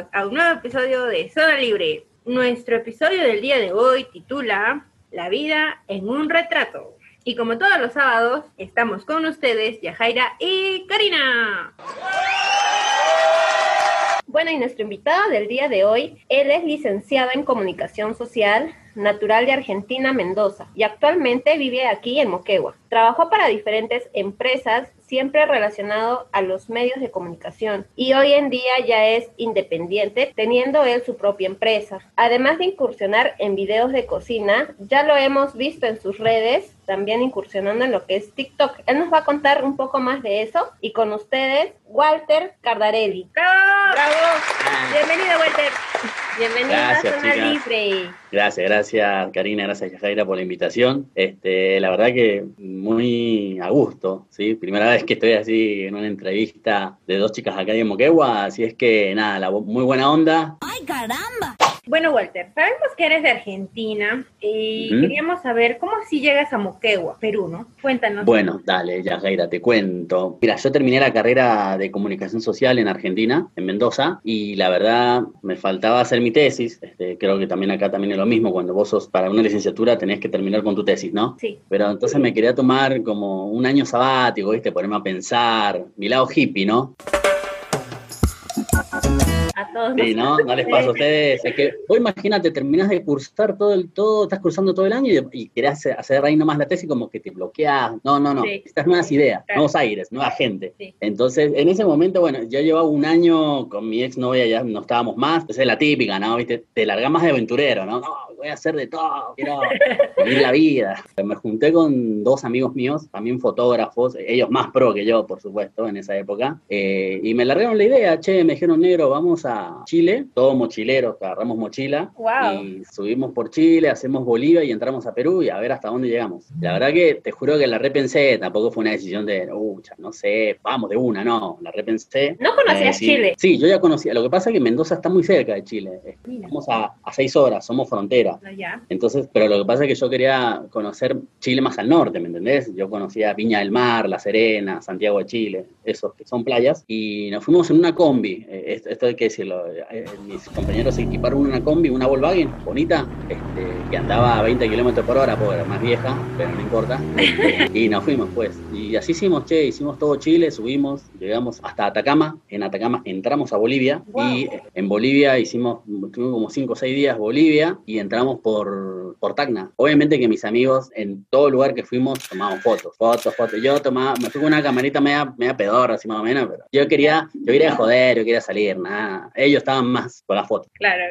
bienvenidos a un nuevo episodio de Zona Libre. Nuestro episodio del día de hoy titula La vida en un retrato. Y como todos los sábados, estamos con ustedes, Yajaira y Karina. Bueno, y nuestro invitado del día de hoy, él es licenciado en comunicación social, natural de Argentina, Mendoza, y actualmente vive aquí en Moquegua. Trabajó para diferentes empresas, siempre relacionado a los medios de comunicación, y hoy en día ya es independiente, teniendo él su propia empresa. Además de incursionar en videos de cocina, ya lo hemos visto en sus redes, también incursionando en lo que es TikTok. Él nos va a contar un poco más de eso, y con ustedes, Walter Cardarelli. ¡Bravo! ¡Bravo! Bienvenido, Walter. Bienvenido Gracias, a Zona chicas. Libre. Gracias, gracias Karina, gracias Yajaira por la invitación. Este, la verdad que muy a gusto, ¿sí? Primera vez que estoy así en una entrevista de dos chicas acá en Moquegua, así es que nada, la, muy buena onda. Bueno, Walter, sabemos que eres de Argentina y queríamos saber cómo así llegas a Moquegua, Perú, ¿no? Cuéntanos. Bueno, dale, Yajaira, te cuento. Mira, yo terminé la carrera de comunicación social en Argentina, en Mendoza, y la verdad me faltaba hacer mi tesis. Este, creo que también acá también es lo mismo, cuando vos sos para una licenciatura tenés que terminar con tu tesis, ¿no? Sí. Pero entonces me quería tomar como un año sabático, ¿viste? Ponerme a pensar, mi lado hippie, ¿no? Todos Sí, ¿no? No les pasa a ustedes. Es que vos imagínate, terminás de cursar todo el, todo, estás cursando todo el año y, y querés hacer, ahí nomás la tesis como que te bloqueas. No, no, no. Sí. Estas nuevas ideas, Claro. nuevos aires, nueva gente. Sí. Entonces, en ese momento, bueno, yo llevaba un año con mi exnovia, ya no estábamos más. Esa es la típica, ¿no? ¿Viste? Te largas más de aventurero, ¿no? No, voy a hacer de todo, quiero vivir la vida. Me junté con dos amigos míos, también fotógrafos, ellos más pro que yo, por supuesto, en esa época. eh, y me largaron la idea, che, me dijeron, negro, vamos a Chile, todos mochileros, agarramos mochila Wow. y subimos por Chile, hacemos Bolivia y entramos a Perú y a ver hasta dónde llegamos. La verdad que te juro que la repensé, tampoco fue una decisión de, ucha, no sé, vamos de una, no, la repensé. ¿No conocías Eh. Chile? Sí, yo ya conocía. Lo que pasa es que Mendoza está muy cerca de Chile. Mira. Estamos a, a seis horas, somos frontera. Allá. Entonces, pero lo que pasa es que yo quería conocer Chile más al norte, ¿me entendés? Yo conocía Viña del Mar, La Serena, Santiago de Chile, esos que son playas, y nos fuimos en una combi, eh, esto, esto hay que decirlo, eh, mis compañeros se equiparon una combi, una Volkswagen bonita, este, que andaba a 20 kilómetros por hora, porque era más vieja, pero no importa, y nos fuimos pues, y así hicimos, che, hicimos todo Chile, subimos, llegamos hasta Atacama, en Atacama entramos a Bolivia, Wow. y eh, en Bolivia hicimos, como 5 o 6 días Bolivia, y entramos por, por Tacna. Obviamente que mis amigos, en todo lugar que fuimos, tomaban fotos, fotos, fotos. Yo tomaba, me fui con una camarita media, media pedorra, así más o menos, pero yo quería, yo quería joder, yo quería salir, nada. Ellos estaban más con las fotos. Claro.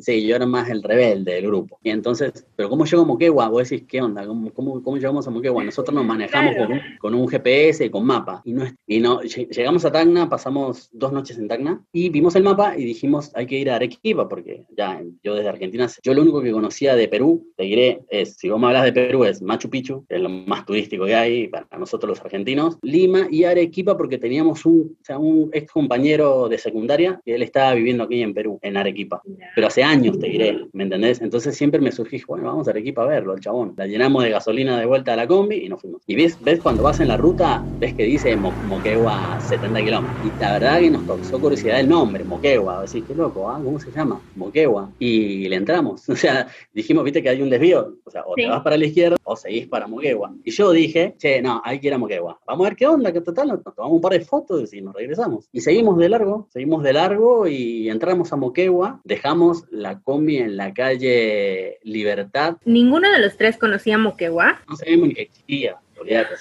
Sí, yo era más el rebelde del grupo. Y entonces, pero ¿cómo llego a Moquegua? Vos decís, ¿qué onda? ¿Cómo, cómo, cómo llegamos a Moquegua? Nosotros nos manejamos Claro. con, un, con un GPS y con mapa. Y, no, y no, lle- llegamos a Tacna, pasamos dos noches en Tacna y vimos el mapa y dijimos, hay que ir a Arequipa porque ya yo desde Argentina, yo lo único que conocía de Perú, te diré, es, si vos me hablas de Perú, es Machu Picchu, que es lo más turístico que hay para nosotros los argentinos, Lima y Arequipa porque teníamos un, o sea, un ex compañero de secundaria que él estaba viviendo aquí en Perú, en Arequipa pero hace años te diré, ¿me entendés? Entonces siempre me surgí, bueno, vamos a Arequipa a verlo, el chabón. La llenamos de gasolina de vuelta a la combi y nos fuimos. Y ves, ves cuando vas en la ruta, ves que dice Mo- Moquegua 70 kilómetros. Y la verdad que nos causó curiosidad el nombre, Moquegua. Decís, qué loco, ¿ah? ¿cómo se llama? Moquegua. Y le entramos. O sea, dijimos, viste que hay un desvío. O sea, o Sí. te vas para la izquierda o seguís para Moquegua. Y yo dije, che, no, hay que ir a Moquegua. Vamos a ver qué onda, que total, nos tomamos un par de fotos y nos regresamos. Y seguimos de largo, seguimos de largo y entramos a Moquegua, dejamos la combi en la calle Libertad, ¿Ninguno de los tres conocía Moquegua? no sabemos ni existía, olvídate,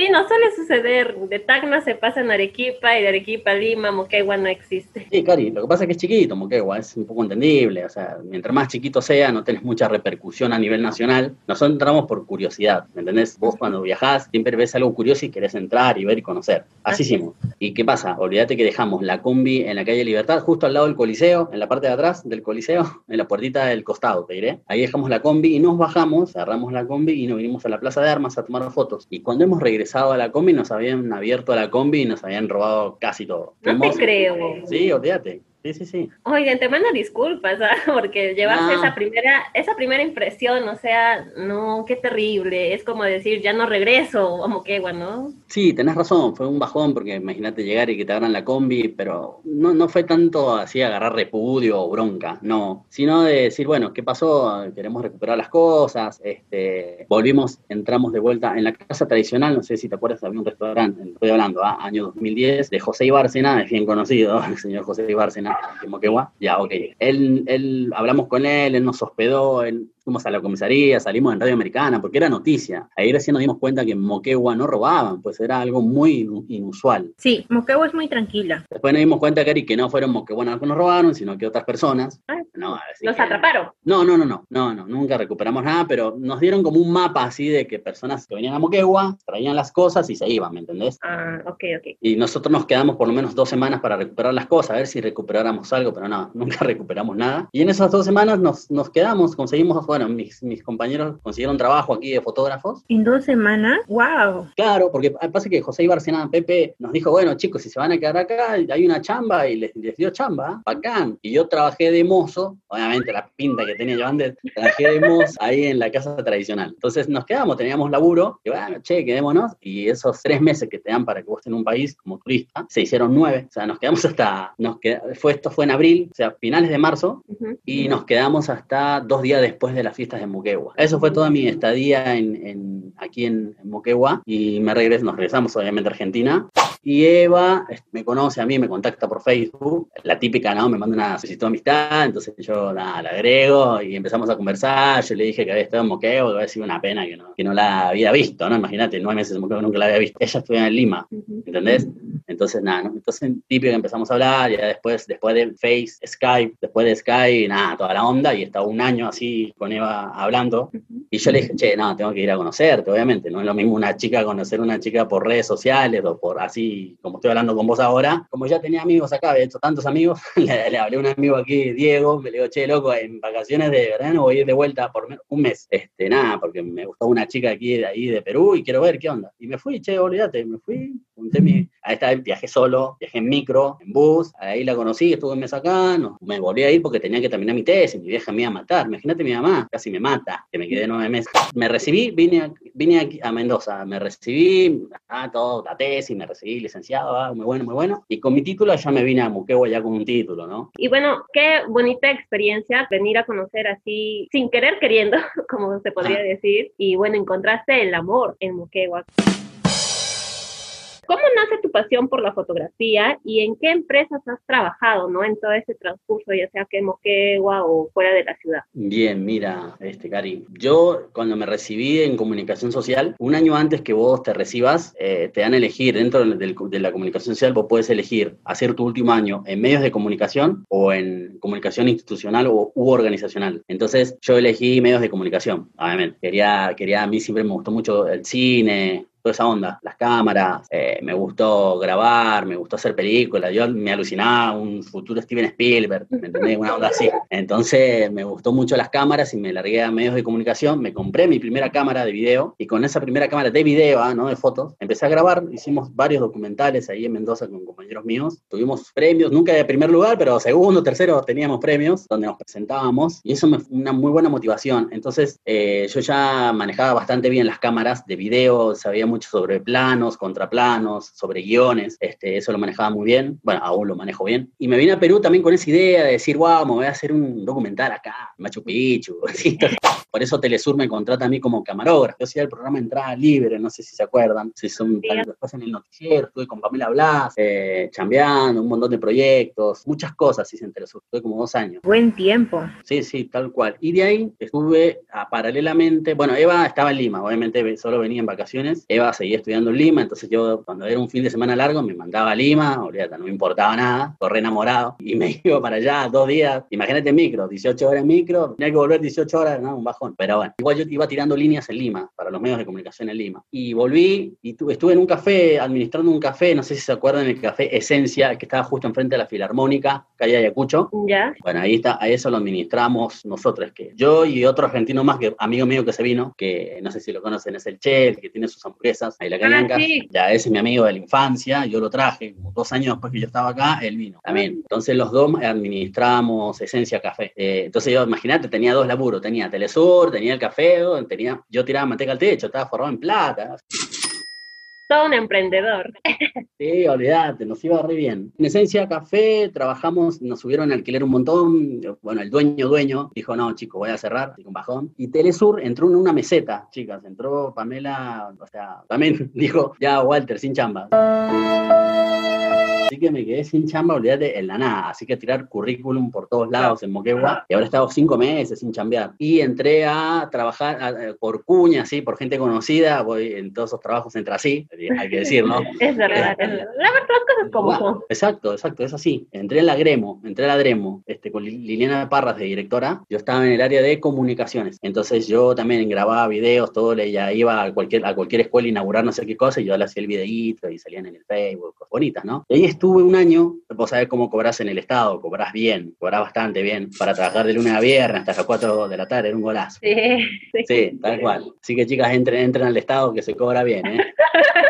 Sí, no suele suceder. De Tacna se pasa en Arequipa y de Arequipa a Lima, Moquegua no existe. Sí, Cari, lo que pasa es que es chiquito, Moquegua, es un poco entendible, o sea, mientras más chiquito sea, no tenés mucha repercusión a nivel nacional. Nosotros entramos por curiosidad, ¿me entendés? Vos cuando viajás siempre ves algo curioso y querés entrar y ver y conocer. Así Así hicimos. ¿Y qué pasa? Olvídate que dejamos la combi en la calle Libertad, justo al lado del Coliseo, en la parte de atrás del Coliseo, en la puertita del costado, te diré. Ahí dejamos la combi y nos bajamos, cerramos la combi y nos vinimos a la Plaza de Armas a tomar fotos. Y cuando hemos regresado a la combi, nos habían abierto la combi y nos habían robado casi todo. No te creo. Sí, olvídate. Sí, sí, sí. Oigan, te mando disculpas, ¿ah? porque llevarse esa primera, esa primera impresión, o sea, no, qué terrible. Es como decir, ya no regreso a Moquegua, ¿no? Sí, tenés razón, fue un bajón, porque imagínate llegar y que te agarran la combi, pero no, no fue tanto así agarrar repudio o bronca, no, sino de decir, bueno, ¿qué pasó? Queremos recuperar las cosas, este, volvimos, entramos de vuelta en la casa tradicional, no sé si te acuerdas, había un restaurante, estoy hablando, ¿ah? año 2010, de José Ibárcena, es bien conocido, el señor José Ibárcena, Moquegua, ya, ok. Él, él, hablamos con él, él nos hospedó, él fuimos a la comisaría, salimos en Radio Americana, porque era noticia. Ahí recién nos dimos cuenta que en Moquegua no robaban, pues era algo muy inusual. Sí, Moquegua es muy tranquila. Después nos dimos cuenta, Cari, que no fueron moqueguanos que nos robaron, sino que otras personas. Ah, no, ¿Los atraparon? No, no, no, no, no, no, nunca recuperamos nada, pero nos dieron como un mapa así de que personas que venían a Moquegua traían las cosas y se iban, ¿me entendés? Ah, ok, ok. Y nosotros nos quedamos por lo menos dos semanas para recuperar las cosas, a ver si recuperáramos algo, pero no, nunca recuperamos nada. Y en esas dos semanas nos, nos quedamos, conseguimos, bueno, mis, mis compañeros consiguieron trabajo aquí de fotógrafos. ¿En dos semanas? ¡Wow! Claro, porque pasa que José Ibarcena Pepe nos dijo, bueno, chicos, si se van a quedar acá, hay una chamba y les, dio chamba, bacán. Y yo trabajé de mozo, obviamente la pinta que tenía yo antes, trabajé de mozo ahí en la casa tradicional. Entonces nos quedamos, teníamos laburo, y bueno, che, quedémonos. Y esos tres meses que te dan para que vos en un país como turista, se hicieron nueve. O sea, nos quedamos hasta, nos fue, esto fue en abril, o sea, finales de marzo, y nos quedamos hasta dos días después de fiestas de Moquegua. Eso fue toda mi estadía en, aquí en, Moquegua y me nos regresamos obviamente a Argentina. Y Eva me conoce a mí, me contacta por Facebook, la típica, ¿no? Me manda una solicitud de amistad, entonces yo la, agrego y empezamos a conversar. Yo le dije que había estado en Moquegua, que había sido una pena que no, que no la había visto, ¿no? Imagínate, nueve meses en Moquegua nunca la había visto. Ella estudia en Lima, ¿entendés? Entonces, nada, ¿no? Entonces, típico que empezamos a hablar, ya después, después de Face, Skype, después de Skype, nada, toda la onda, y estaba un año así con Eva hablando. Y yo le dije, che, no, tengo que ir a conocerte, obviamente. No es lo mismo una chica conocer una chica por redes sociales o por así, como estoy hablando con vos ahora. Como ya tenía amigos acá, había hecho tantos amigos, le, hablé a un amigo aquí, Diego, me le digo, che, loco, en vacaciones de verano voy a ir de vuelta por un mes. Este, nada, porque me gustó una chica aquí de ahí de Perú y quiero ver qué onda. Y me fui, che, olvídate, me fui, junté mi, a esta viajé solo, viajé en micro, en bus, ahí la conocí, estuve un mes acá, no, me volví a ir porque tenía que terminar mi tesis, mi vieja me iba a matar. Imagínate mi mamá, casi me mata, que me quedé nueve meses. Me recibí, vine, a, vine aquí a Mendoza, me recibí, ah, todo, la tesis, me recibí licenciado, ah, muy bueno, muy bueno. Y con mi título ya me vine a Muquegua ya con un título, ¿no? Y bueno, qué bonita experiencia venir a conocer así, sin querer queriendo, como se podría decir. Y bueno, encontraste el amor en Muquegua. ¿Cómo nace tu pasión por la fotografía y en qué empresas has trabajado, ¿no? En todo ese transcurso, ya sea que en Moquegua o fuera de la ciudad. Bien, mira, este, Cari, yo cuando me recibí en comunicación social, un año antes que vos te recibas, eh, te dan a elegir, dentro de la comunicación social, vos puedes elegir hacer tu último año en medios de comunicación o en comunicación institucional o, u organizacional. Entonces, yo elegí medios de comunicación, obviamente. Quería, quería, a mí siempre me gustó mucho el cine, toda esa onda, las cámaras, eh, me gustó grabar, me gustó hacer películas, yo me alucinaba un futuro Steven Spielberg, ¿me entendés? Una onda así. Entonces me gustó mucho las cámaras y me largué a medios de comunicación, me compré mi primera cámara de video y con esa primera cámara de video, ah, no de fotos, empecé a grabar, hicimos varios documentales ahí en Mendoza con compañeros míos, tuvimos premios, nunca de primer lugar, pero segundo, tercero teníamos premios donde nos presentábamos y eso me fue una muy buena motivación. Entonces eh, yo ya manejaba bastante bien las cámaras de video, sabía mucho sobre planos, contraplanos, sobre guiones, este, eso lo manejaba muy bien, bueno, aún lo manejo bien. Y me vine a Perú también con esa idea de decir, wow, me voy a hacer un documental acá, Machu Picchu, Por eso Telesur me contrata a mí como camarógrafo. Yo hacía el programa Entrada Libre, no sé si se acuerdan, si son después en el noticiero, estuve con Pamela Blas, eh, chambeando, un montón de proyectos, muchas cosas hice en Telesur, estuve como dos años. Buen tiempo. Sí, sí, tal cual. Y de ahí estuve a, paralelamente, bueno, Eva estaba en Lima, obviamente solo venía en vacaciones, Eva seguía estudiando en Lima, entonces yo cuando era un fin de semana largo me mandaba a Lima, olvídate, no me importaba nada, corré enamorado y me iba para allá dos días, imagínate micro, 18 horas en micro, tenía que volver 18 horas, no, un bajón, pero bueno, igual yo iba tirando líneas en Lima, para los medios de comunicación en Lima, y volví y estuve en un café, administrando un café, no sé si se acuerdan, el café Esencia, que estaba justo enfrente de la Filarmónica, calle Ayacucho. Ya. Bueno, ahí está, a eso lo administramos nosotros, que yo y otro argentino más, que amigo mío que se vino, que no sé si lo conocen, es el Che, que tiene sus hamburguesas ahí la cañanca, ah, ya ese es mi amigo de la infancia, yo lo traje, como dos años después que yo estaba acá, él vino también. Entonces los dos administramos Esencia Café. Eh, entonces yo, imagínate, tenía dos laburos, tenía Telesur, tenía el café, tenía, yo tiraba manteca al techo, estaba forrado en plata todo un emprendedor. Sí, olvídate, nos iba re bien. En esencia, café, trabajamos, nos subieron a alquiler un montón. Bueno, el dueño, dueño, dijo, no, chico, voy a cerrar, con bajón. Y Telesur entró en una meseta, chicas. Entró Pamela, o sea, también dijo, ya, Walter, sin chamba. Así que me quedé sin chamba, olvídate, en la nada. Así que tirar currículum por todos lados en Moquegua. Y ahora he estado cinco meses sin chambear. Y entré a trabajar por cuña, sí, por gente conocida. Voy en todos esos trabajos entre así, hay que decirlo. es verdad, es verdad. La verdad, cosas como son. Exacto, exacto, es así. Entré en la Gremo, entré a la Gremo, este, con Liliana Parras de directora. Yo estaba en el área de comunicaciones. Entonces yo también grababa videos, todo, ya iba a cualquier, a cualquier escuela a inaugurar no sé qué cosa y yo le hacía el videíto y salían en el Facebook, cosas bonitas, ¿no? Y ahí estuve un año, vos sabés cómo cobras en el Estado, cobras bien, cobras bastante bien, para trabajar de lunes a viernes hasta las 4 de la tarde, era un golazo. Sí, sí. tal cual. Así que chicas, entren, entren al Estado que se cobra bien, ¿eh?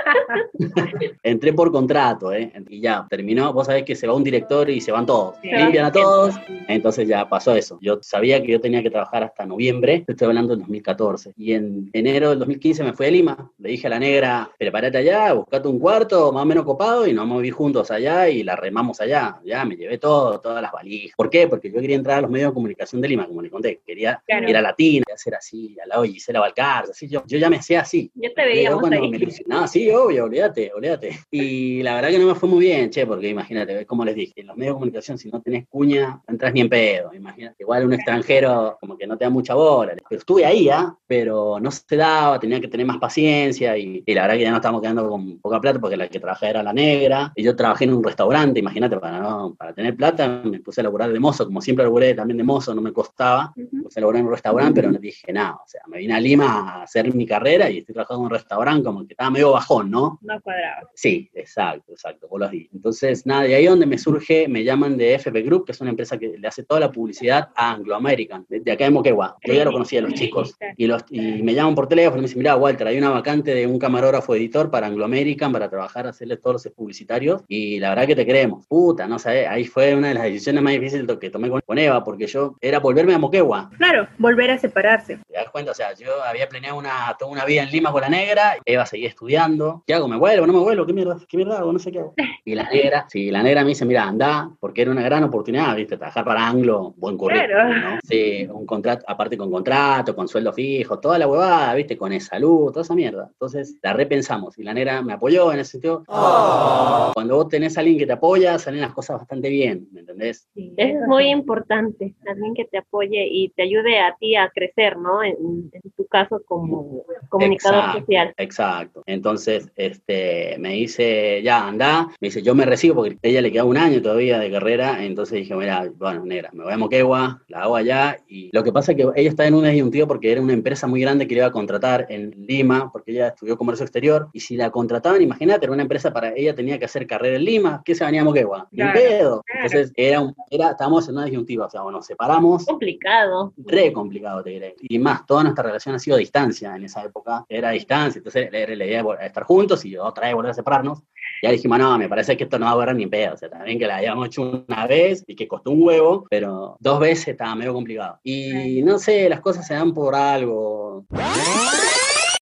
Entré por contrato, ¿eh? Y ya, terminó, vos sabés que se va un director y se van todos, limpian a todos, entonces ya pasó eso. Yo sabía que yo tenía que trabajar hasta noviembre, estoy hablando del 2014, y en enero del 2015 me fui a Lima, le dije a la negra, prepárate allá, buscate un cuarto más o menos copado y nos moví juntos allá y la remamos allá. Ya me llevé todo, todas las valijas. ¿Por qué? Porque yo quería entrar a los medios de comunicación de Lima, como le conté. Quería ir a Latina, hacer así, al lado de Gisela Valcarce, así. Yo, yo ya me hacía así. Yo te veía ahí. no, sí, obvio, olvídate, olvídate. Y la verdad que no me fue muy bien, che, porque imagínate, como les dije, en los medios de comunicación, si no tenés cuña, no entras ni en pedo. Imagínate, igual un extranjero como que no te da mucha bola. Pero estuve ahí, ¿ah? Pero no se daba, tenía que tener más paciencia y, y la verdad que ya no estábamos quedando con poca plata porque la que trabajaba era la negra y yo trabajé en un restaurante imagínate, para, no, para tener plata me puse a laburar de mozo, como siempre laburé también de mozo, no me costaba, me puse a laburar en un restaurante, pero no dije nada, o sea, me vine a Lima a hacer mi carrera y estoy trabajando en un restaurante como que estaba medio ¿no? No cuadraba. Sí, exacto, exacto, vos lo has Entonces, nada, de ahí donde me surge, me llaman de FP Group, que es una empresa que le hace toda la publicidad a Anglo American, de, acá de Moquegua. Yo ya lo conocía a los chicos. Y, los, y me llaman por teléfono y me dicen, mira, Walter, hay una vacante de un camarógrafo editor para Anglo American para trabajar, hacerle todos los publicitarios y la verdad que te queremos puta, no sé, ahí fue una de las decisiones más difíciles que tomé con Eva, porque yo era volverme a Moquegua. Claro, volver a separarse. ¿Te das cuenta? O sea, yo había planeado una, toda una vida en Lima con la negra, Eva seguía estudiando. ¿Qué hago? ¿Me vuelvo? ¿No me vuelvo? ¿Qué mierda, qué mierda hago? No sé qué hago. Y la negra, sí, la negra me dice, mira, anda, porque era una gran oportunidad, ¿viste? Trabajar para Anglo, buen currículum, claro. ¿no? Sí, un contrato, aparte con contrato, con sueldo fijo, toda la huevada, ¿viste? Con el salud, toda esa mierda. Entonces, la repensamos y la negra me apoyó en ese sentido. Oh. Cuando vos tenés a alguien que te apoya, salen las cosas bastante bien, ¿me entendés? Sí, es muy importante, alguien que te apoye y te ayude a ti a crecer, ¿no? En, tu caso como comunicador social. Exacto. Entonces, este, me dice, ya, anda, me dice, yo me recibo porque a ella le queda un año todavía de carrera, entonces dije, mira, bueno, negra, me voy a Moquegua, la hago allá, y lo que pasa es que ella está en un disyuntivo porque era una empresa muy grande que le iba a contratar en Lima, porque ella estudió comercio exterior, y si la contrataban, imagínate, era una empresa para ella tenía que hacer carrera en Lima, ¿qué se venía a Moquegua? pedo. Entonces, era, era, estábamos en una disyuntiva, o sea, bueno, separamos. Complicado. Re complicado, te diré. Y más, toda nuestra relación sido a distancia en esa época, era a distancia, entonces era la idea de estar juntos y otra vez volver a separarnos. Ya dijimos, no, me parece que esto no va a durar ni pedo, o sea, también que la habíamos hecho una vez y que costó un huevo, pero dos veces estaba medio complicado. Y no sé, las cosas se dan por algo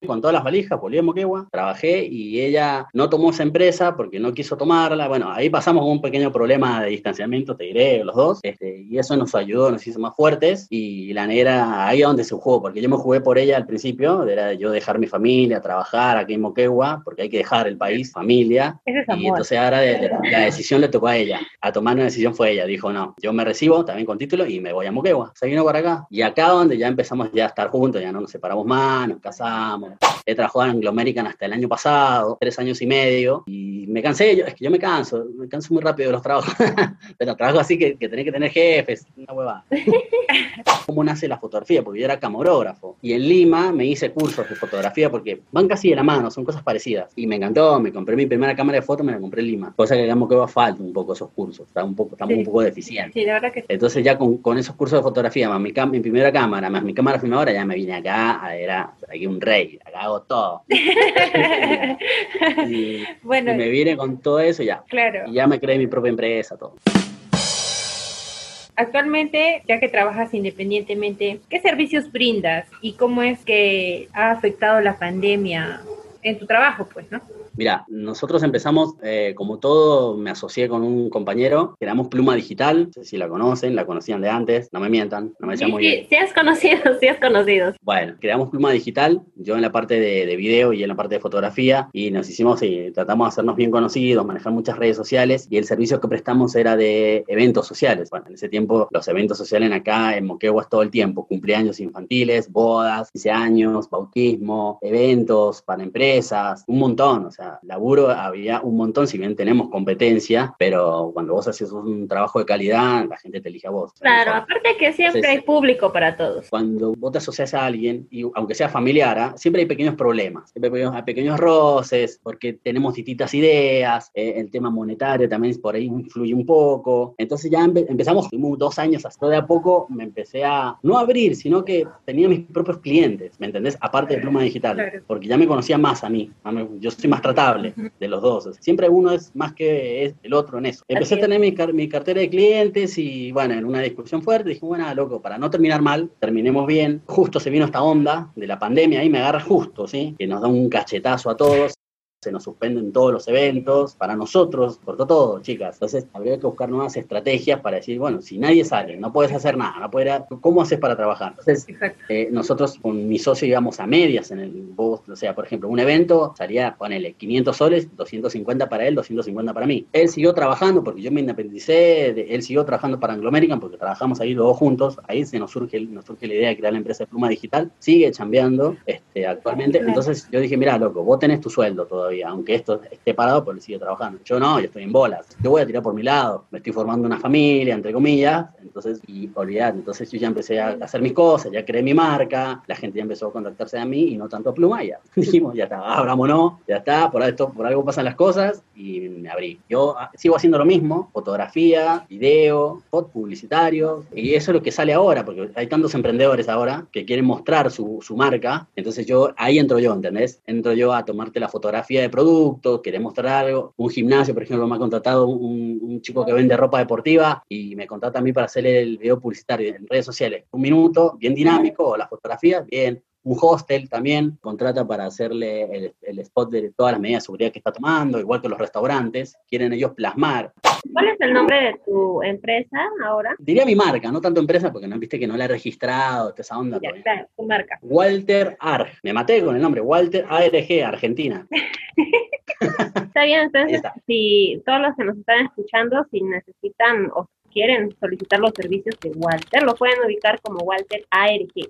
con todas las valijas, volví a Moquegua, trabajé y ella no tomó esa empresa porque no quiso tomarla. Bueno, ahí pasamos con un pequeño problema de distanciamiento, te diré, los dos, este, y eso nos ayudó, nos hizo más fuertes. Y la negra, ahí es donde se jugó, porque yo me jugué por ella al principio, era yo dejar mi familia, trabajar aquí en Moquegua, porque hay que dejar el país, familia. y entonces ahora la decisión le tocó a ella. A tomar una decisión fue ella. Dijo, no, yo me recibo también con título y me voy a Moquegua. Se vino para acá. Y acá donde ya empezamos ya a estar juntos, ya no nos separamos más, nos casamos He trabajado en Anglo American hasta el año pasado, tres años y medio, y me cansé, yo, es que yo me canso, me canso muy rápido de los trabajos, pero trabajo así que, que tenés que tener jefes, una hueva. ¿Cómo nace la fotografía? Porque yo era camarógrafo. Y en Lima me hice cursos de fotografía porque van casi de la mano, son cosas parecidas. Y me encantó, me compré mi primera cámara de foto, me la compré en Lima. Cosa que digamos que va falta un poco esos cursos, está un poco, estamos un poco deficientes. Sí, la verdad que sí. Entonces ya con, con esos cursos de fotografía, más mi, mi primera cámara, más mi cámara filmadora, ya me vine acá, era aquí un rey, hago todo. y, Bueno, y me vine con todo eso ya. claro. Y ya me creé mi propia empresa, todo. Actualmente, ya que trabajas independientemente, ¿qué servicios brindas y cómo es que ha afectado la pandemia en tu trabajo, pues, no? Mira, nosotros empezamos, eh, como todo, me asocié con un compañero, creamos Pluma Digital, no sé si la conocen, la conocían de antes, no me mientan, no me Sí, muy sí, bien. sí has conocido, sí has conocido. Bueno, creamos Pluma Digital, yo en la parte de, de video y en la parte de fotografía, y nos hicimos, y tratamos de hacernos bien conocidos, manejar muchas redes sociales, y el servicio que prestamos era de eventos sociales. Bueno, en ese tiempo los eventos sociales acá en Moquegua es todo el tiempo, cumpleaños infantiles, bodas, 15 años, bautismo, eventos para empresas, un montón, o sea, laburo había un montón, si bien tenemos competencia, pero cuando vos haces un trabajo de calidad, la gente te elige a vos. Claro, aparte que siempre sí. hay público para todos. Cuando vos te asocias a alguien, y aunque sea familiar, ¿ah? siempre hay pequeños problemas, siempre hay pequeños, hay pequeños roces, porque tenemos distintas ideas, eh, el tema monetario también por ahí influye un poco. Entonces ya empe- empezamos, tuvimos dos años, hasta de a poco me empecé a, no abrir, sino que tenía mis propios clientes, ¿me entendés? Aparte de Pluma Digital, porque ya me conocía más a mí, yo soy más de los dos. Siempre uno es más que el otro en eso. Empecé a tener mi, car- mi cartera de clientes y bueno, en una discusión fuerte dije, bueno, loco, para no terminar mal, terminemos bien. Justo se vino esta onda de la pandemia, ahí me agarra justo, ¿sí? Que nos da un cachetazo a todos. Se nos suspenden todos los eventos, para nosotros, cortó todo, chicas. Entonces, habría que buscar nuevas estrategias para decir, bueno, si nadie sale, no puedes hacer nada, no puedes, ¿cómo haces para trabajar? Entonces, eh, nosotros con mi socio íbamos a medias en el vos, o sea, por ejemplo, un evento salía, ponele 500 soles, 250 para él, 250 para mí. Él siguió trabajando porque yo me independicé, de- él siguió trabajando para Anglo American porque trabajamos ahí los dos juntos, ahí se nos surge, nos surge la idea de crear la empresa de pluma digital, sigue chambeando este, actualmente, entonces yo dije, mira, loco, vos tenés tu sueldo todavía, aunque esto esté parado, pero él sigue trabajando. Yo no, yo estoy en bolas, yo voy a tirar por mi lado, me estoy formando una familia, entre comillas, entonces, y olvidar, entonces yo ya empecé a hacer mis cosas, ya creé mi marca, la gente ya empezó a contactarse a mí y no tanto a Pluma, ya. Dijimos, ya está, abrámonos, ya está, por esto, por algo pasan las cosas, y me abrí. Yo ah, sigo haciendo lo mismo, fotografía, video, spot publicitario, y eso es lo que sale ahora, porque hay tantos emprendedores ahora que quieren mostrar su, su marca, entonces yo, ahí entro yo, ¿entendés? Entro yo a tomarte la fotografía de producto, querés mostrar algo, un gimnasio, por ejemplo, me ha contratado un, un chico que vende ropa deportiva y me contrata a mí para hacer el video publicitario en redes sociales. Un minuto, bien dinámico, la fotografía, bien. Un hostel también contrata para hacerle el, el spot de todas las medidas de seguridad que está tomando, igual que los restaurantes, quieren ellos plasmar. ¿Cuál es el nombre de tu empresa ahora? Diría mi marca, no tanto empresa, porque no viste que no la he registrado, esa onda. Ya, claro, tu marca. Walter Arg, me maté con el nombre, Walter ARG, Argentina. Está bien, entonces, está. si todos los que nos están escuchando, si necesitan o quieren solicitar los servicios de Walter, lo pueden ubicar como Walter ARG.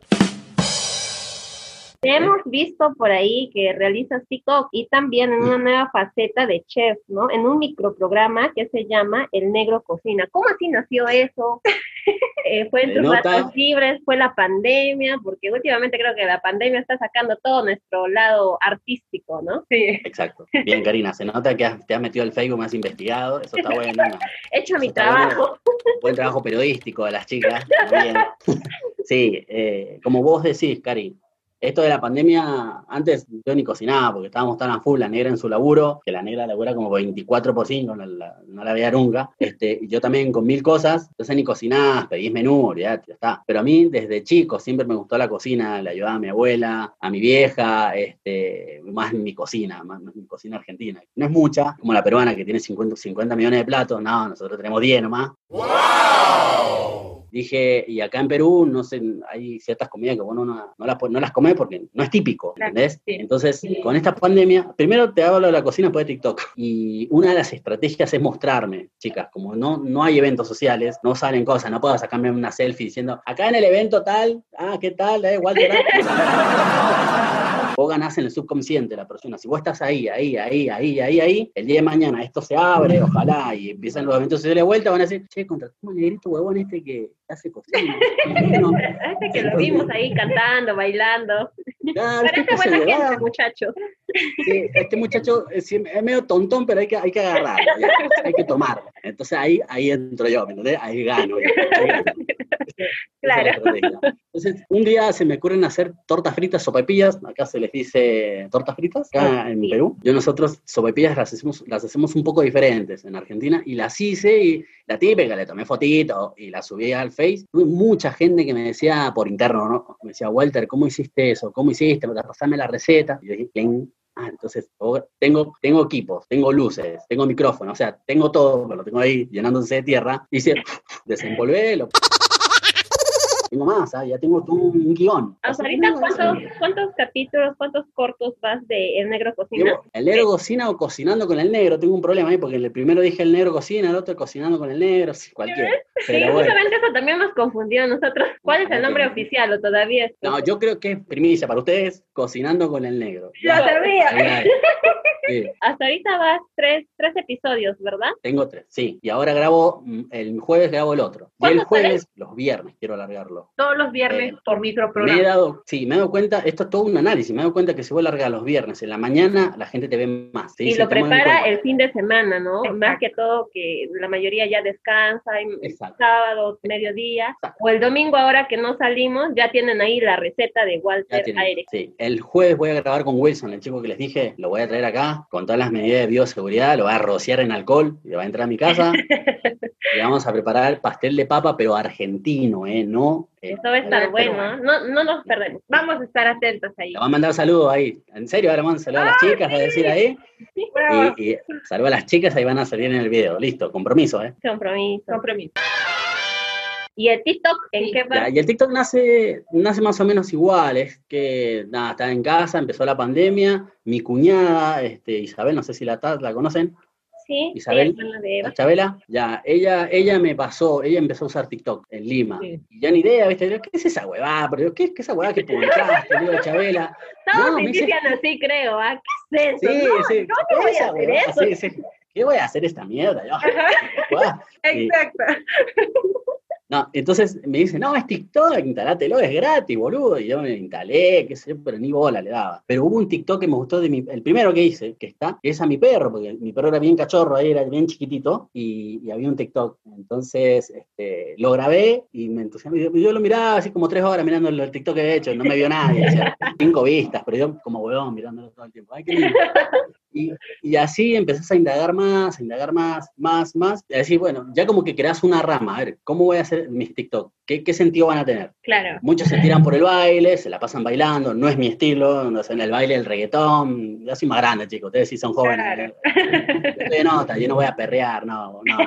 Te hemos visto por ahí que realizas TikTok y también en una nueva faceta de chef, ¿no? En un microprograma que se llama El Negro Cocina. ¿Cómo así nació eso? Eh, ¿Fue en tus nota. ratos libres? ¿Fue la pandemia? Porque últimamente creo que la pandemia está sacando todo nuestro lado artístico, ¿no? Sí. Exacto. Bien, Karina, se nota que has- te has metido al Facebook, me has investigado, eso está bueno. ¿no? He hecho mi Está trabajo. Buen trabajo periodístico de las chicas. Bien. Sí, eh, como vos decís, Cari, esto de la pandemia, antes yo ni cocinaba porque estábamos tan a full, la negra en su laburo, que la negra labura como 24 por 5, no la, no la veía nunca. Este, yo también con mil cosas, entonces ni cocinás, pedís menú, olvidate, ya está. Pero a mí desde chico siempre me gustó la cocina, le ayudaba a mi abuela, a mi vieja, este, más mi cocina, más mi cocina argentina. No es mucha, como la peruana que tiene 50, 50 millones de platos, no, nosotros tenemos 10 nomás. Dije, y acá en Perú, no sé, hay ciertas comidas que bueno, no, no las, no las comes porque no es típico, ¿entendés? sí. Entonces, con esta pandemia, primero te hablo de la cocina después de TikTok. Y una de las estrategias es mostrarme, chicas, como no, no hay eventos sociales, no salen cosas, no puedo sacarme una selfie diciendo, acá en el evento tal, ah, ¿qué tal? Eh, Walter, ah". vos ganás en el subconsciente la persona. Si vos estás ahí, ahí, ahí, ahí, ahí, ahí, el día de mañana esto se abre, ojalá, y empiezan los eventos de vuelta, van a decir, che, contratamos el negrito huevón este que hace cocina. este que lo vimos ahí cantando, bailando. Claro, Parece buena gente, llevaba. muchacho. Sí, este muchacho es, es medio tontón, pero hay que, hay que agarrarlo, ya, hay que tomarlo. Entonces ahí, ahí entro yo, ¿me entendés? Ahí gano. ya, ahí Claro. Entonces, un día se me ocurren hacer tortas fritas, sopepillas, acá se les dice tortas fritas, acá en Sí. Perú. Yo nosotros sopepillas las hacemos, las hacemos un poco diferentes en Argentina y las hice y la típica, le tomé fotito y la subí al Face. Tuve mucha gente que me decía por interno, ¿no? Me decía, Walter, ¿cómo hiciste eso? ¿Cómo hiciste? Pasame la receta. Y yo dije, "Cling". Ah, entonces oh, tengo, tengo equipos, tengo luces, tengo micrófono, o sea, tengo todo, lo tengo ahí llenándose de tierra. Dice, desenvolvé, lo... Tengo más, ¿ah? ya tengo todo un guion. Hasta O sea, ahorita. ¿cuántos, ¿cuántos capítulos, cuántos cortos vas de El Negro Cocina? Llevo el negro cocina o cocinando con el negro. Tengo un problema ahí porque el primero dije el negro cocina, el otro cocinando con el negro, cualquiera. Sí, bueno. justamente eso también nos confundió a nosotros. ¿Cuál es el nombre oficial o todavía es? No, yo creo que es primicia para ustedes, cocinando con el negro. Lo sabía. Sí, Hasta ahorita vas tres, tres episodios, ¿verdad? tengo tres, sí. Y ahora grabo, mm, el jueves grabo el otro. Y el jueves, los viernes, quiero alargarlo. Todos los viernes Eh, por Me he microprograma. dado, sí, me he dado cuenta, esto es todo un análisis, me he dado cuenta que si vos largas los viernes en la mañana, la gente te ve más. Y lo en prepara el fin de semana, ¿no? Exacto. Más que todo que la mayoría ya descansa, y Exacto. sábado, mediodía, Exacto. o el domingo ahora que no salimos, ya tienen ahí la receta de Walter. Aire. Sí, el jueves voy a grabar con Wilson, el chico que les dije, lo voy a traer acá con todas las medidas de bioseguridad, lo voy a rociar en alcohol y va a entrar a mi casa y vamos a preparar pastel de papa, pero argentino, ¿eh? No. Eso va a estar bueno, ¿eh? no, no nos perdemos. Vamos a estar atentos ahí. Le voy a mandar saludos ahí. En serio, ahora mando saludos a las chicas, voy a decir ahí. Bravo. Y, y saludos a las chicas, ahí van a salir en el video. Listo, compromiso, ¿eh? Compromiso. Compromiso. ¿Y el TikTok en Sí, qué va? Ya, y el TikTok nace, nace más o menos igual, es que nada, estaba en casa, empezó la pandemia, mi cuñada, este, Isabel, no sé si la, la conocen, Sí, Isabel. sí, la Chabela, ya, ella, ella me pasó, ella empezó a usar TikTok en Lima, Sí. y ya ni idea, ¿viste? Yo, ¿Qué es esa huevada? Pero yo, ¿qué, qué es esa huevada que publicaste? Digo, Chabela, Todos No, me dice- así, creo, ¿ah? ¿Qué es sí, eso? no, sí, no ¿qué me voy a hacer huevada? eso. Sí, sí. ¿Qué voy a hacer esta mierda? Yo. Sí. Exacto. No, entonces me dice, no, es TikTok, instalátelo, es gratis, boludo. Y yo me instalé, qué sé pero ni bola le daba. Pero hubo un TikTok que me gustó de mi, el primero que hice, que está, que es a mi perro, porque mi perro era bien cachorro, ahí era bien chiquitito, y, y había un TikTok. Entonces, este, lo grabé y me entusiasmé. Yo, yo lo miraba así como tres horas mirando el, el TikTok que he hecho, no me vio nadie, o sea, cinco vistas, pero yo como huevón mirándolo todo el tiempo. Ay, qué lindo. Y, y así empezás a indagar más, a indagar más, más, más. Y a decir, bueno, ya como que creas una rama. A ver, ¿cómo voy a hacer mis TikTok? ¿Qué, qué sentido van a tener? Claro. Muchos se tiran por el baile, se la pasan bailando, no es mi estilo, no sé, en el baile del reggaetón. Yo soy más grande, chicos, ustedes sí son jóvenes. Claro. Nota, yo no voy a perrear, no, no.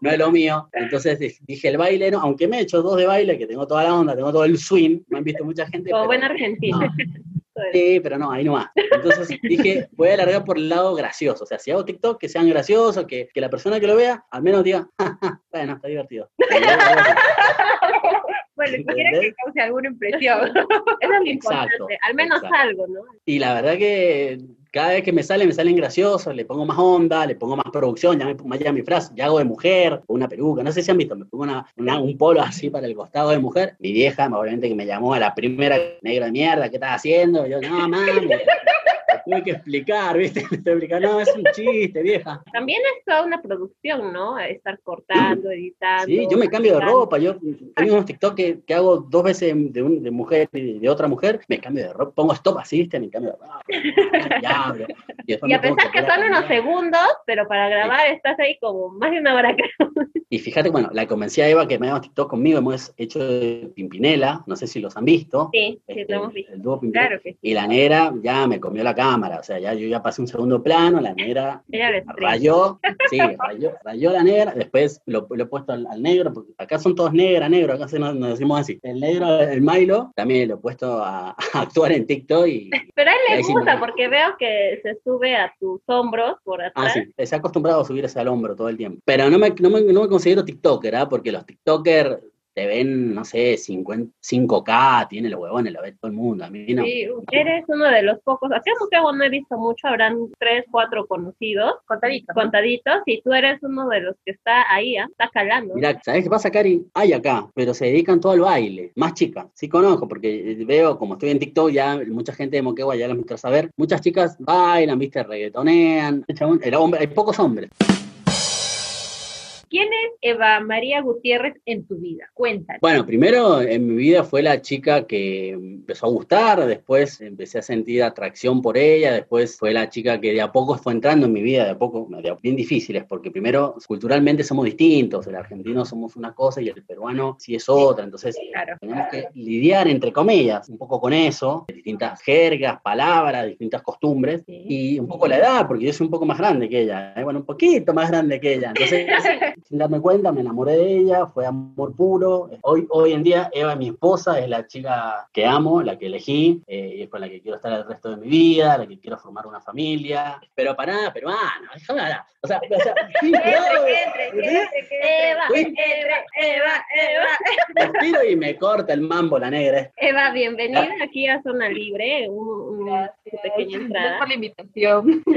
No es lo mío. Entonces dije el baile, no, aunque me he hecho dos de baile, que tengo toda la onda, tengo todo el swing, me han visto mucha gente. Como buen argentino. no. Sí, pero no, ahí nomás. Entonces dije, voy a alargar por el lado gracioso. O sea, si hago TikTok, que sean graciosos, que, que la persona que lo vea al menos diga, "Ja, ja, bueno, está divertido. Bueno, quisiera que cause alguna impresión. Eso es lo Exacto, importante. Al menos exacto. algo, ¿no? Y la verdad que cada vez que me sale, me salen graciosos, le pongo más onda, le pongo más producción, ya me pongo ya mi frase, ya hago de mujer, una peluca, no sé si han visto, me pongo una, un polo así para el costado de mujer. Mi vieja, obviamente, que me llamó a la primera negra de mierda, ¿qué estás haciendo? Yo, no, mami, te tuve que explicar, ¿viste? No, es un chiste, vieja. También es toda una producción, ¿no? Estar cortando, editando. Sí, yo me cambio de ropa, yo tengo unos TikTok que, que hago dos veces de, un- de mujer y de otra mujer, me cambio de ropa, pongo stop ¿viste? Me cambio de ropa, y y Y a pesar que son unos segundos, pero para grabar estás ahí como más de una hora. creo. Y fíjate, bueno, la convencí a Eva que me haga TikTok conmigo, hemos hecho de Pimpinela, no sé si los han visto. Sí, sí, este, lo hemos visto. el dúo Pimpinela. Claro que sí. Y la negra ya me comió la cámara, o sea, ya yo ya pasé un segundo plano, la negra rayó, sí, rayó, rayó la negra, después lo, lo he puesto al, al negro, porque acá son todos negra, negro, acá se nos, nos decimos así. El negro, el Milo, también lo he puesto a, a actuar en TikTok y... Pero a él le sí gusta porque veo que se sube a tus hombros por Ah, atrás. sí, se ha acostumbrado a subirse al hombro todo el tiempo. Pero no me, no me, no me considero TikToker, ¿ah? porque los TikTokers te ven, no sé, 5K, tiene los huevones, lo ve todo el mundo. A mí no. Sí, eres uno de los pocos. En Moquegua no he visto mucho, habrán tres, cuatro conocidos, Contadito. contaditos, y tú eres uno de los que está ahí, ¿ah? está calando. Mira, ¿sabes qué pasa, Cari? Hay acá, pero se dedican todo al baile. Más chicas, sí conozco, porque veo, como estoy en TikTok, ya mucha gente de Moquegua ya las me a saber. Muchas chicas bailan, viste, reggaetonean. El hombre- hay pocos hombres. ¿Quién es Eva María Gutiérrez en tu vida? Cuéntanos. Bueno, primero en mi vida fue la chica que empezó a gustar, después empecé a sentir atracción por ella, después fue la chica que de a poco fue entrando en mi vida, de a poco, bien difíciles, porque primero culturalmente somos distintos, el argentino somos una cosa y el peruano sí es otra, entonces Claro. tenemos que lidiar entre comillas un poco con eso, distintas jergas, palabras, distintas costumbres Sí. y un poco la edad, porque yo soy un poco más grande que ella, ¿eh? bueno, un poquito más grande que ella, entonces sin darme cuenta me enamoré de ella, fue amor puro. Hoy, hoy en día Eva, mi esposa, es la chica que amo, la que elegí, eh, y es con la que quiero estar el resto de mi vida, la que quiero formar una familia, pero para nada, peruana, déjame hablar. O sea, o sea, sí, cuidado, Eva, Uy. Eva, Eva, Eva. respiro y me corta el mambo la negra. Eva, bienvenida aquí a Zona Libre, un, pequeña Gracias entrada. por la invitación.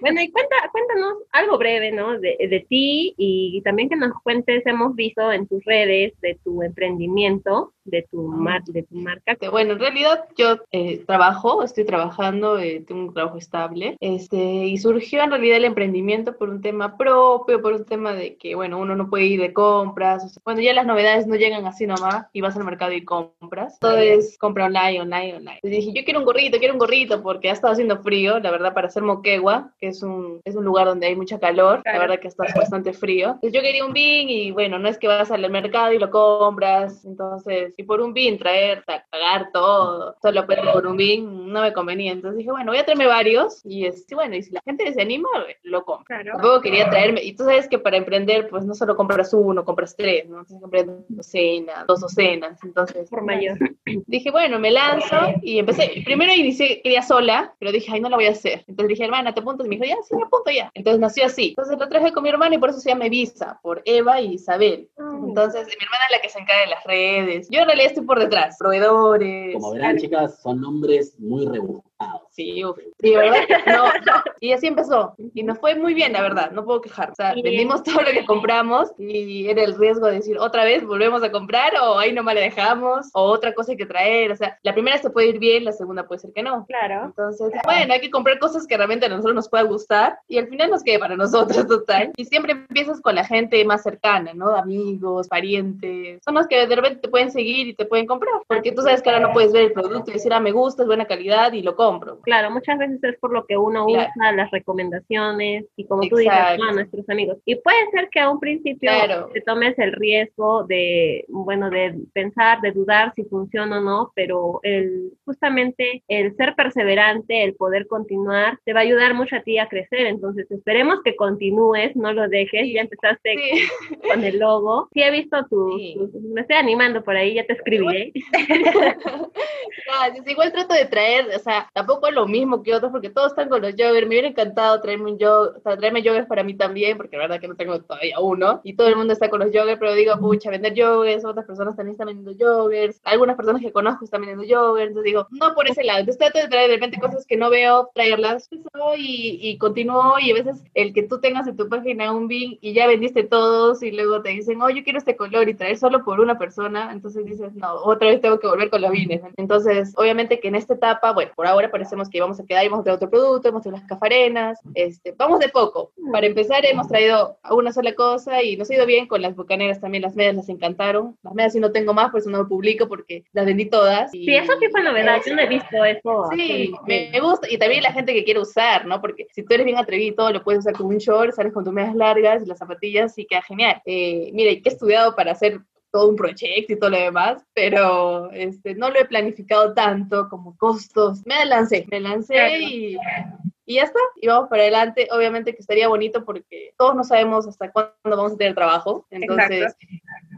Bueno, y cuenta, cuéntanos algo breve, ¿no? De, de ti y también que nos cuentes, hemos visto en tus redes de tu emprendimiento, de tu, mar, de tu marca. Este, bueno, en realidad yo eh, trabajo, estoy trabajando, eh, tengo un trabajo estable, este, y surgió en realidad el emprendimiento por un tema propio, por un tema de que, bueno, uno no puede ir de compras, o sea, bueno, ya las novedades no llegan así nomás, y vas al mercado y compras, todo es compra online, online, online. Y dije, yo quiero un gorrito, quiero un gorrito, porque ha estado haciendo frío, la verdad, para hacer Moquegua, que es un, es un lugar donde hay mucha calor, Claro. la verdad que está bastante frío. Entonces yo quería un bin y bueno, no es que vas al mercado y lo compras, entonces, y por un bin traer, pagar todo, solo por un bin, no me convenía. Entonces dije, bueno, voy a traerme varios y es, y bueno, y si la gente se anima, lo compro. Claro. Tampoco quería traerme, y tú sabes que para emprender, pues no solo compras uno, compras tres, ¿no? Entonces compré docena, dos docenas, entonces Por mayor. dije, bueno, me lanzo y empecé. Primero inicié, quería sola, pero dije, ay, no la voy a hacer. Entonces dije, hermana, ¿te apuntas? Y me dijo, ya, sí, me apunto ya. Entonces nació así. Entonces lo traje con mi hermana y por eso se llama Visa, por Eva y Isabel. Entonces mi hermana es la que se encarga de las redes. Yo en realidad estoy por detrás, proveedores. Como verán, chicas, son nombres muy rebuscados. Sí, uf. Sí, ¿verdad? No, no. Y así empezó. Y nos fue muy bien, la verdad. No puedo quejar. O sea, vendimos todo lo que compramos y era el riesgo de decir, otra vez volvemos a comprar o ahí nomás la dejamos o otra cosa hay que traer. O sea, la primera se puede ir bien, la segunda puede ser que no. Claro. Entonces, bueno, hay que comprar cosas que realmente a nosotros nos pueda gustar y al final nos quede para nosotros, total. Y siempre empiezas con la gente más cercana, ¿no? Amigos, parientes. Son los que de repente te pueden seguir y te pueden comprar. Porque tú sabes que ahora no puedes ver el producto y decir, ah, me gusta, es buena calidad y lo compro. Claro, muchas veces es por lo que uno Claro. usa las recomendaciones y como tú dices, Exacto. ¿no? a nuestros amigos. Y puede ser que a un principio Claro. te tomes el riesgo de, bueno, de pensar, de dudar si funciona o no, pero el, justamente el ser perseverante, el poder continuar, te va a ayudar mucho a ti a crecer. Entonces, esperemos que continúes, no lo dejes. Ya empezaste Sí. con el logo. Sí, he visto tus, Sí. tus- me estoy animando por ahí, ya te escribiré. Gracias. Igual trato de traer, o sea, tampoco lo mismo que otros, porque todos están con los joggers. Me hubiera encantado traerme un jog, traerme joggers para mí también, porque la verdad que no tengo todavía uno. Y todo el mundo está con los joggers, pero digo, pucha, vender joggers, otras personas también están vendiendo joggers, algunas personas que conozco están vendiendo joggers. Entonces digo, no por ese lado. Entonces trato de traer de repente cosas que no veo, traerlas. Y, y continuó. Y a veces el que tú tengas en tu página un bin y ya vendiste todos, y luego te dicen, oh, yo quiero este color y traer solo por una persona. Entonces dices, no, otra vez tengo que volver con los bines. Entonces, obviamente que en esta etapa, bueno, por ahora parecemos que íbamos a quedar, íbamos a traer otro producto, hemos traído las cafarenas, este, vamos de poco. Para empezar, hemos traído una sola cosa y nos ha ido bien con las bucaneras también, las medias las encantaron. Las medias sí no tengo más, por eso no lo publico porque las vendí todas. y- Sí, eso sí fue novedad, yo no he visto eso. Sí, me, me gusta. Y también la gente que quiere usar, ¿no? Porque si tú eres bien atrevido, lo puedes usar como un short, sales con tus medias largas y las zapatillas y queda genial. Eh, mira, y que he estudiado para hacer todo un proyecto y todo lo demás, pero este, no lo he planificado tanto como costos. Me lancé, me lancé y, y ya está, y vamos para adelante. Obviamente que estaría bonito porque todos no sabemos hasta cuándo vamos a tener trabajo, entonces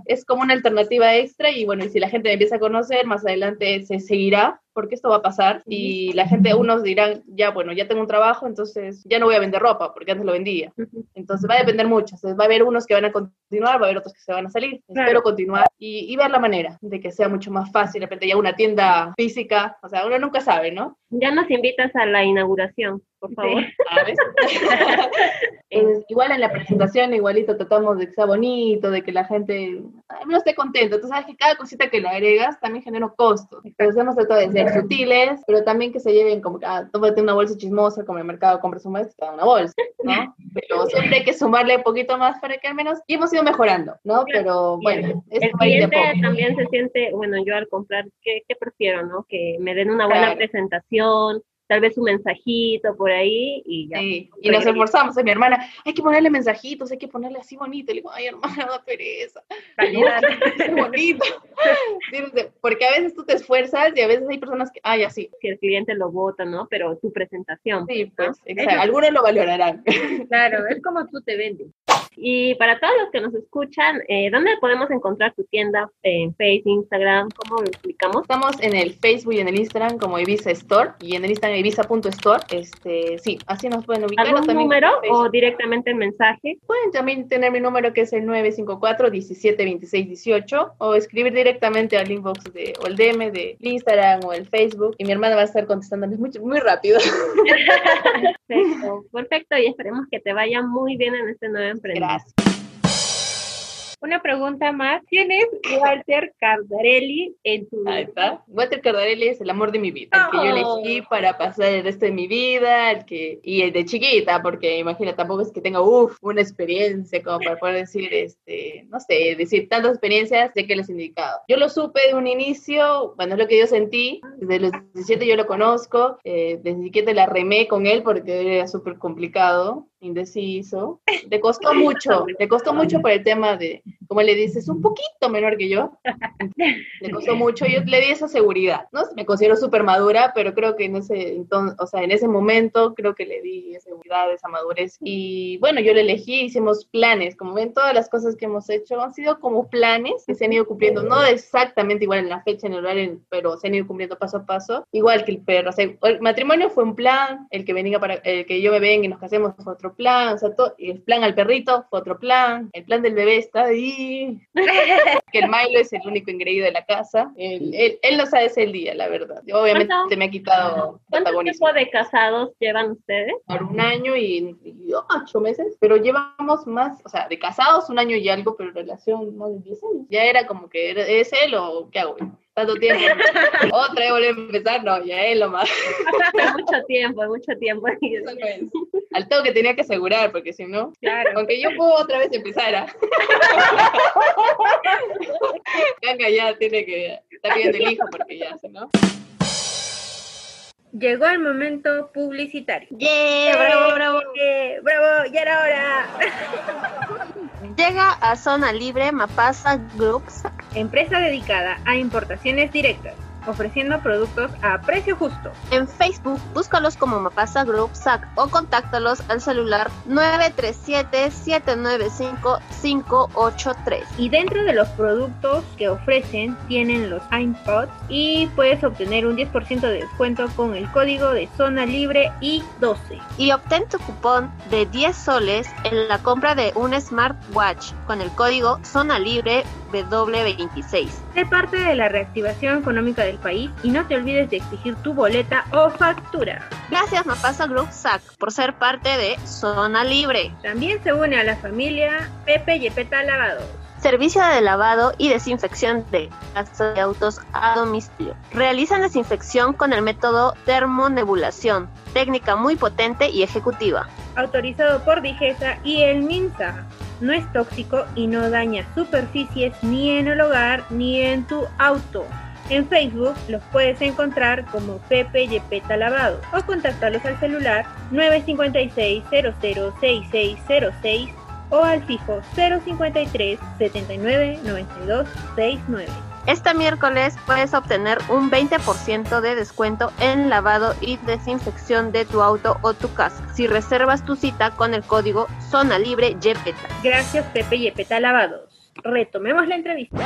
es como una alternativa extra y bueno, y si la gente me empieza a conocer, más adelante se seguirá porque esto va a pasar y la gente, unos dirán, ya, bueno, ya tengo un trabajo, entonces ya no voy a vender ropa, porque antes lo vendía. Entonces va a depender mucho, entonces, va a haber unos que van a continuar, va a haber otros que se van a salir. Espero continuar y, y ver la manera de que sea mucho más fácil, de repente ya una tienda física, o sea, uno nunca sabe, ¿no? Ya nos invitas a la inauguración, por favor. ¿Sabes? Pues, igual en la presentación, igualito tratamos de que sea bonito, de que la gente menos esté contenta. Tú sabes que cada cosita que le agregas también genera costos. Entonces hemos tratado de ser sutiles, pero también que se lleven como que, ah, tómate una bolsa chismosa, como el mercado compras un mes, te da una bolsa, ¿no? Pero siempre hay que sumarle un poquito más para que al menos, y hemos ido mejorando, ¿no? Pero bueno, el cliente también se siente, bueno, yo al comprar, ¿qué, qué prefiero, no? Que me den una buena Claro. presentación, tal vez un mensajito por ahí y ya. Sí, y nos esforzamos. Mi hermana, hay que ponerle mensajitos, hay que ponerle así bonito. Le digo, ay, hermana, da pereza. Es bonito. Porque a veces tú te esfuerzas y a veces hay personas que, ay, así. Si el cliente lo vota, ¿no? Pero tu presentación. Sí, pues, exacto. Algunos lo valorarán. Claro, es como tú te vendes. Y para todos los que nos escuchan, eh, ¿dónde podemos encontrar tu tienda? En Facebook, Instagram, ¿cómo lo explicamos? Estamos en el Facebook y en el Instagram como Ibiza Store y en el Instagram ibiza.store. Este, sí, así nos pueden ubicar. ¿Algún también número en o directamente el mensaje? Pueden también tener mi número que es el 954-172618 o escribir directamente al inbox de, o el DM de Instagram o el Facebook y mi hermana va a estar contestándoles muy, muy rápido. Perfecto, perfecto, y esperemos que te vaya muy bien en este nuevo emprendimiento. Gracias. Una pregunta más. ¿Quién es Walter Cardarelli en tu Ahí está. Walter Cardarelli es el amor de mi vida, el que yo Oh. elegí para pasar el resto de mi vida, el que y el de chiquita, porque imagina, tampoco es que tenga uf, una experiencia como para poder decir, este, no sé, decir tantas experiencias de que les he indicado. Yo lo supe de un inicio, bueno, es lo que yo sentí, desde los 17 yo lo conozco, eh, desde 17 la remé con él porque era súper complicado, indeciso, le costó mucho, le costó mucho por el tema de, como le dices, un poquito menor que yo, le costó mucho, yo le di esa seguridad, ¿no? Me considero súper madura, pero creo que en ese entonces, o sea, en ese momento creo que le di esa seguridad, esa madurez. Y bueno, yo le elegí, hicimos planes, como ven, todas las cosas que hemos hecho han sido como planes que se han ido cumpliendo, no exactamente igual en la fecha, en el horario, pero se han ido cumpliendo paso a paso, igual que el perro, o sea, el matrimonio fue un plan, el que venga para, el que yo me venga y nos casemos fue otro plan, o sea, todo, el plan al perrito fue otro plan, el plan del bebé está ahí, que el Milo es el único ingreído de la casa. Él, él, él no sabe ese día, la verdad. Obviamente ¿Cuánto? me ha quitado ¿Cuánto tiempo de casados llevan ustedes? por un año y, y ocho meses, pero llevamos más, o sea, de casados un año y algo, pero relación más de 10 años. Ya era como que, ¿era- ¿es él o qué hago? Tanto tiempo. Otra vez volver a empezar, no, ya él nomás. mucho tiempo, mucho tiempo. Es. Al todo que tenía que asegurar, porque si no, Claro. aunque yo puedo otra vez empezar, ¿ah? Ganga ya tiene que estar pidiendo el hijo, porque ya, si no. Llegó el momento publicitario. ¡Yeah! ¡Bravo, bravo! ¡Eh, ¡Bravo! ¡Ya era hora! Llega a Zona Libre Mapasa Groups. Empresa dedicada a importaciones directas, ofreciendo productos a precio justo. En Facebook, búscalos como Mapasa Group SAC o contáctalos al celular 937-795-583. Y dentro de los productos que ofrecen tienen los iPods y puedes obtener un 10% de descuento con el código de Zona Libre I12. Y obtén tu cupón de 10 soles en la compra de un smartwatch con el código Zona Libre W26. Sé parte de la reactivación económica del país y no te olvides de exigir tu boleta o factura. Gracias Mapasa Group SAC por ser parte de Zona Libre. También se une a la familia Pepe Yepeta Lavados. Servicio de lavado y desinfección de casas de autos a domicilio. Realizan desinfección con el método termonebulación, técnica muy potente y ejecutiva. autorizado por Digesa y el MINSA. No es tóxico y no daña superficies ni en el hogar ni en tu auto. En Facebook los puedes encontrar como Pepe Yepeta Lavado o contáctalos al celular 956 006606 o al fijo 053 79 92 69. Este miércoles puedes obtener un 20% de descuento en lavado y desinfección de tu auto o tu casa si reservas tu cita con el código Zona Libre Yepeta. Gracias Pepe Yepeta Lavados. Retomemos la entrevista.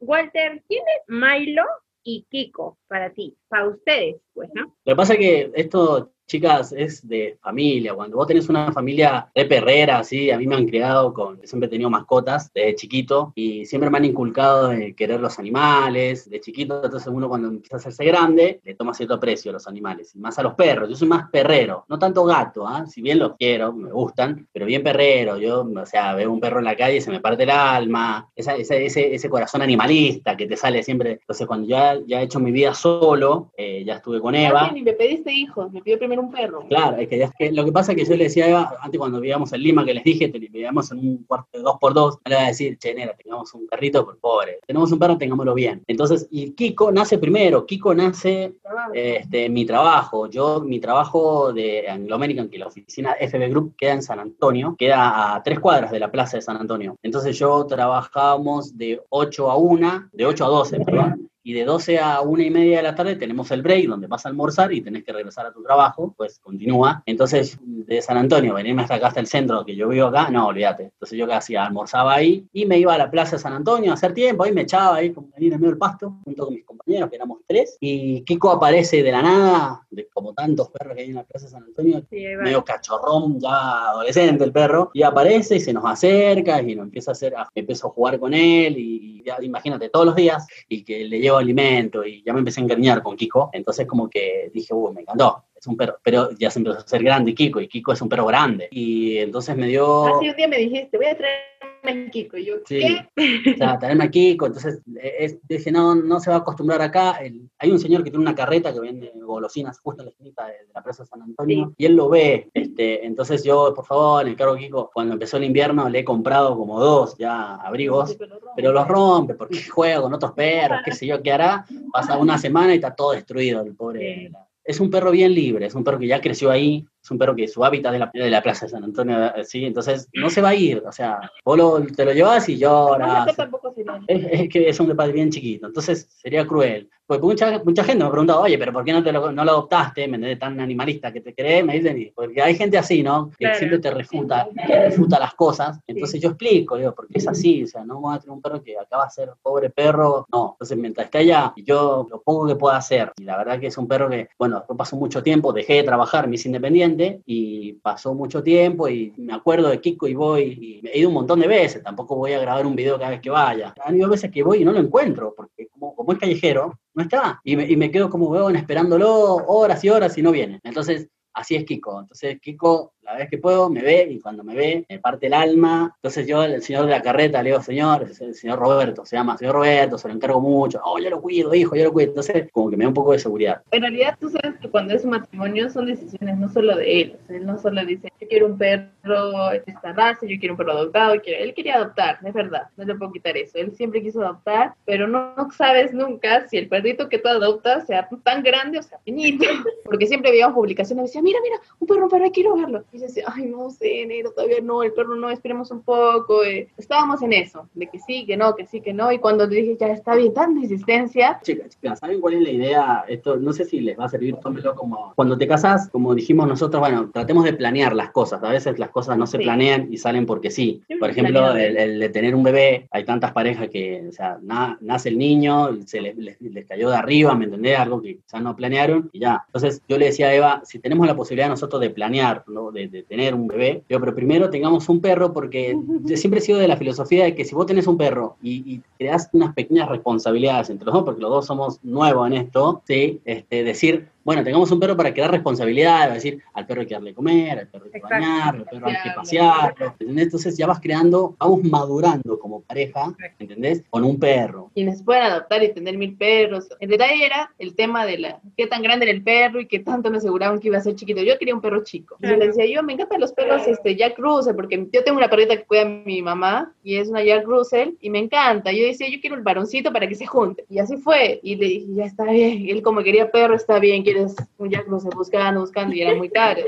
Walter, ¿quién es Milo y Kiko, para ti, para ustedes, pues, ¿no? Lo que pasa es que esto, chicas, es de familia. Cuando vos tenés una familia de perrera, así, a mí me han criado con, siempre he tenido mascotas desde chiquito y siempre me han inculcado de querer los animales, de chiquito, entonces uno cuando empieza a hacerse grande, le toma cierto aprecio a los animales, y más a los perros. Yo soy más perrero, no tanto gato, ¿ah? si bien los quiero, me gustan, pero bien perrero. Yo, o sea, veo un perro en la calle y se me parte el alma, esa, ese, ese, ese corazón animalista que te sale siempre. Entonces, cuando ya, ya he hecho mi vida solo, eh, ya estuve con Eva. Ni me pediste hijos, me pidió primero un perro. Claro, es que, es que lo que pasa es que yo le decía a Eva, antes cuando vivíamos en Lima, que les dije, vivíamos en un cuarto de dos por dos, no le iba a decir, che, tengamos un perrito, por pobre, tenemos un perro, tengámoslo bien. Entonces, y Kiko nace primero, Kiko nace este, en mi trabajo, yo, mi trabajo de Anglo American, que la oficina FB Group queda en San Antonio, queda a tres cuadras de la plaza de San Antonio. Entonces yo trabajábamos de 8 a 1, de 8 a 12, perdón. Y de 12 a 1 y media de la tarde tenemos el break donde vas a almorzar y tenés que regresar a tu trabajo, pues continúa. Entonces, de San Antonio, venirme hasta acá, hasta el centro, que yo vivo acá, no, olvídate. Entonces yo qué hacía, almorzaba ahí y me iba a la plaza de San Antonio a hacer tiempo, ahí me echaba ahí como venir en medio del pasto, junto con mis compañeros, que éramos tres. Y Kiko aparece de la nada, de como tantos perros que hay en la plaza de San Antonio, Sí, medio cachorrón, ya adolescente el perro, y aparece y se nos acerca y nos empieza a hacer, empiezo a jugar con él y, y ya imagínate todos los días y que le llevo alimento y ya me empecé a encariñar con Kiko, entonces como que dije, uh, me encantó. Es un perro, pero ya se empezó a hacer grande Kiko y Kiko es un perro grande. Y entonces me dio... Así un día me dijiste, voy a traerme a Kiko. Y yo, Sí. ¿qué? O sea, traerme a Kiko, entonces eh, es- dije, no, no se va a acostumbrar acá. El- hay un señor que tiene una carreta que vende golosinas justo en la esquina de, de la Plaza San Antonio, y él lo ve. Este, entonces yo, por favor, le encargo a Kiko, cuando empezó el invierno le he comprado como dos ya abrigos, pero los rompe porque juega con otros perros, qué sé yo, qué hará. Pasa una semana y está todo destruido el pobre. Es un perro bien libre, es un perro que ya creció ahí, es un perro que su hábitat es la, de la Plaza de San Antonio, eh, sí, entonces no se va a ir, o sea, vos lo- te lo llevas y No, lloras, tampoco se es, es que es un padre bien chiquito, entonces sería cruel. Pues mucha, mucha gente me ha preguntado, oye, pero ¿por qué no, te lo, no lo adoptaste? ¿Me entendés? Tan animalista que te crees, me dicen, porque hay gente así, ¿no? Que Claro. siempre te refuta, te refuta las cosas. Entonces yo explico, digo, porque es así, o sea, no voy a tener un perro que acaba de ser pobre perro, no. Entonces mientras esté allá, yo lo poco que pueda hacer, y la verdad que es un perro que, bueno, pasó mucho tiempo, dejé de trabajar, me hice independiente, y pasó mucho tiempo, y me acuerdo de Kiko y voy, y he ido un montón de veces, tampoco voy a grabar un video cada vez que vaya. Han ido veces que voy y no lo encuentro, porque como, es callejero, no está. Y me, quedo como huevón esperándolo horas y horas y no viene. Entonces, así es Kiko. Entonces, Kiko, la vez que puedo, me ve y cuando me ve, me parte el alma. Entonces, yo, el señor de la carreta, le digo, señor, el señor Roberto, se llama señor Roberto, se lo encargo mucho. Oh, yo lo cuido, hijo, yo lo cuido. Entonces, como que me da un poco de seguridad. En realidad, tú sabes que cuando es un matrimonio son decisiones no solo de él. O sea, él no solo dice, yo quiero un perro de esta raza, yo quiero un perro adoptado. quiero- Él quería adoptar, es verdad, no le puedo quitar eso. Él siempre quiso adoptar, pero no, no sabes nunca si el perrito que tú adoptas sea tan grande o sea pequeñito. Porque siempre veíamos publicaciones decía, mira, mira, un perro, un perro, quiero verlo. Y decía, ay, no sé, negro, todavía no, el perro no, esperemos un poco. eh. Estábamos en eso, de que sí, que no, que sí, que no. Y cuando dije, ya está bien, tanta insistencia, Chicas, chicas, ¿saben cuál es la idea? Esto no sé si les va a servir, tómelo como... Cuando te casas, como dijimos nosotros, bueno, tratemos de planear las cosas. A veces las cosas no se Sí. planean y salen porque sí. Por ejemplo, el, el de tener un bebé, hay tantas parejas que, o sea, na- nace el niño, se les, les- les cayó de arriba, ¿me entendés? Algo que ya no planearon y ya. Entonces yo le decía a Eva, si tenemos la posibilidad nosotros de planear, ¿no? de, de tener un bebé, pero primero tengamos un perro porque yo siempre he sido de la filosofía de que si vos tenés un perro y, y das unas pequeñas responsabilidades entre los dos, porque los dos somos nuevos en esto, ¿sí? Este, decir, bueno, tengamos un perro para que da responsabilidades, decir, al perro hay que darle comer, al perro hay que Exacto. bañarlo, al perro hay que Pasearlo. Entonces ya vas creando, vamos madurando como pareja, ¿entendés? Con un perro. quienes puedan adoptar y tener mil perros. El detalle era el tema de la qué tan grande era el perro y qué tanto me aseguraban que iba a ser chiquito. Yo quería un perro chico. Y yo le decía, yo me encantan los perros este, Jack Russell, porque yo tengo una perrita que cuida a mi mamá y es una Jack Russell y me encanta. Yo decía, yo quiero el varoncito para que se junte. Y así fue. Y le dije, ya está bien. Y él como quería perro, está bien, quiere no sé, buscando, buscando y era muy caro.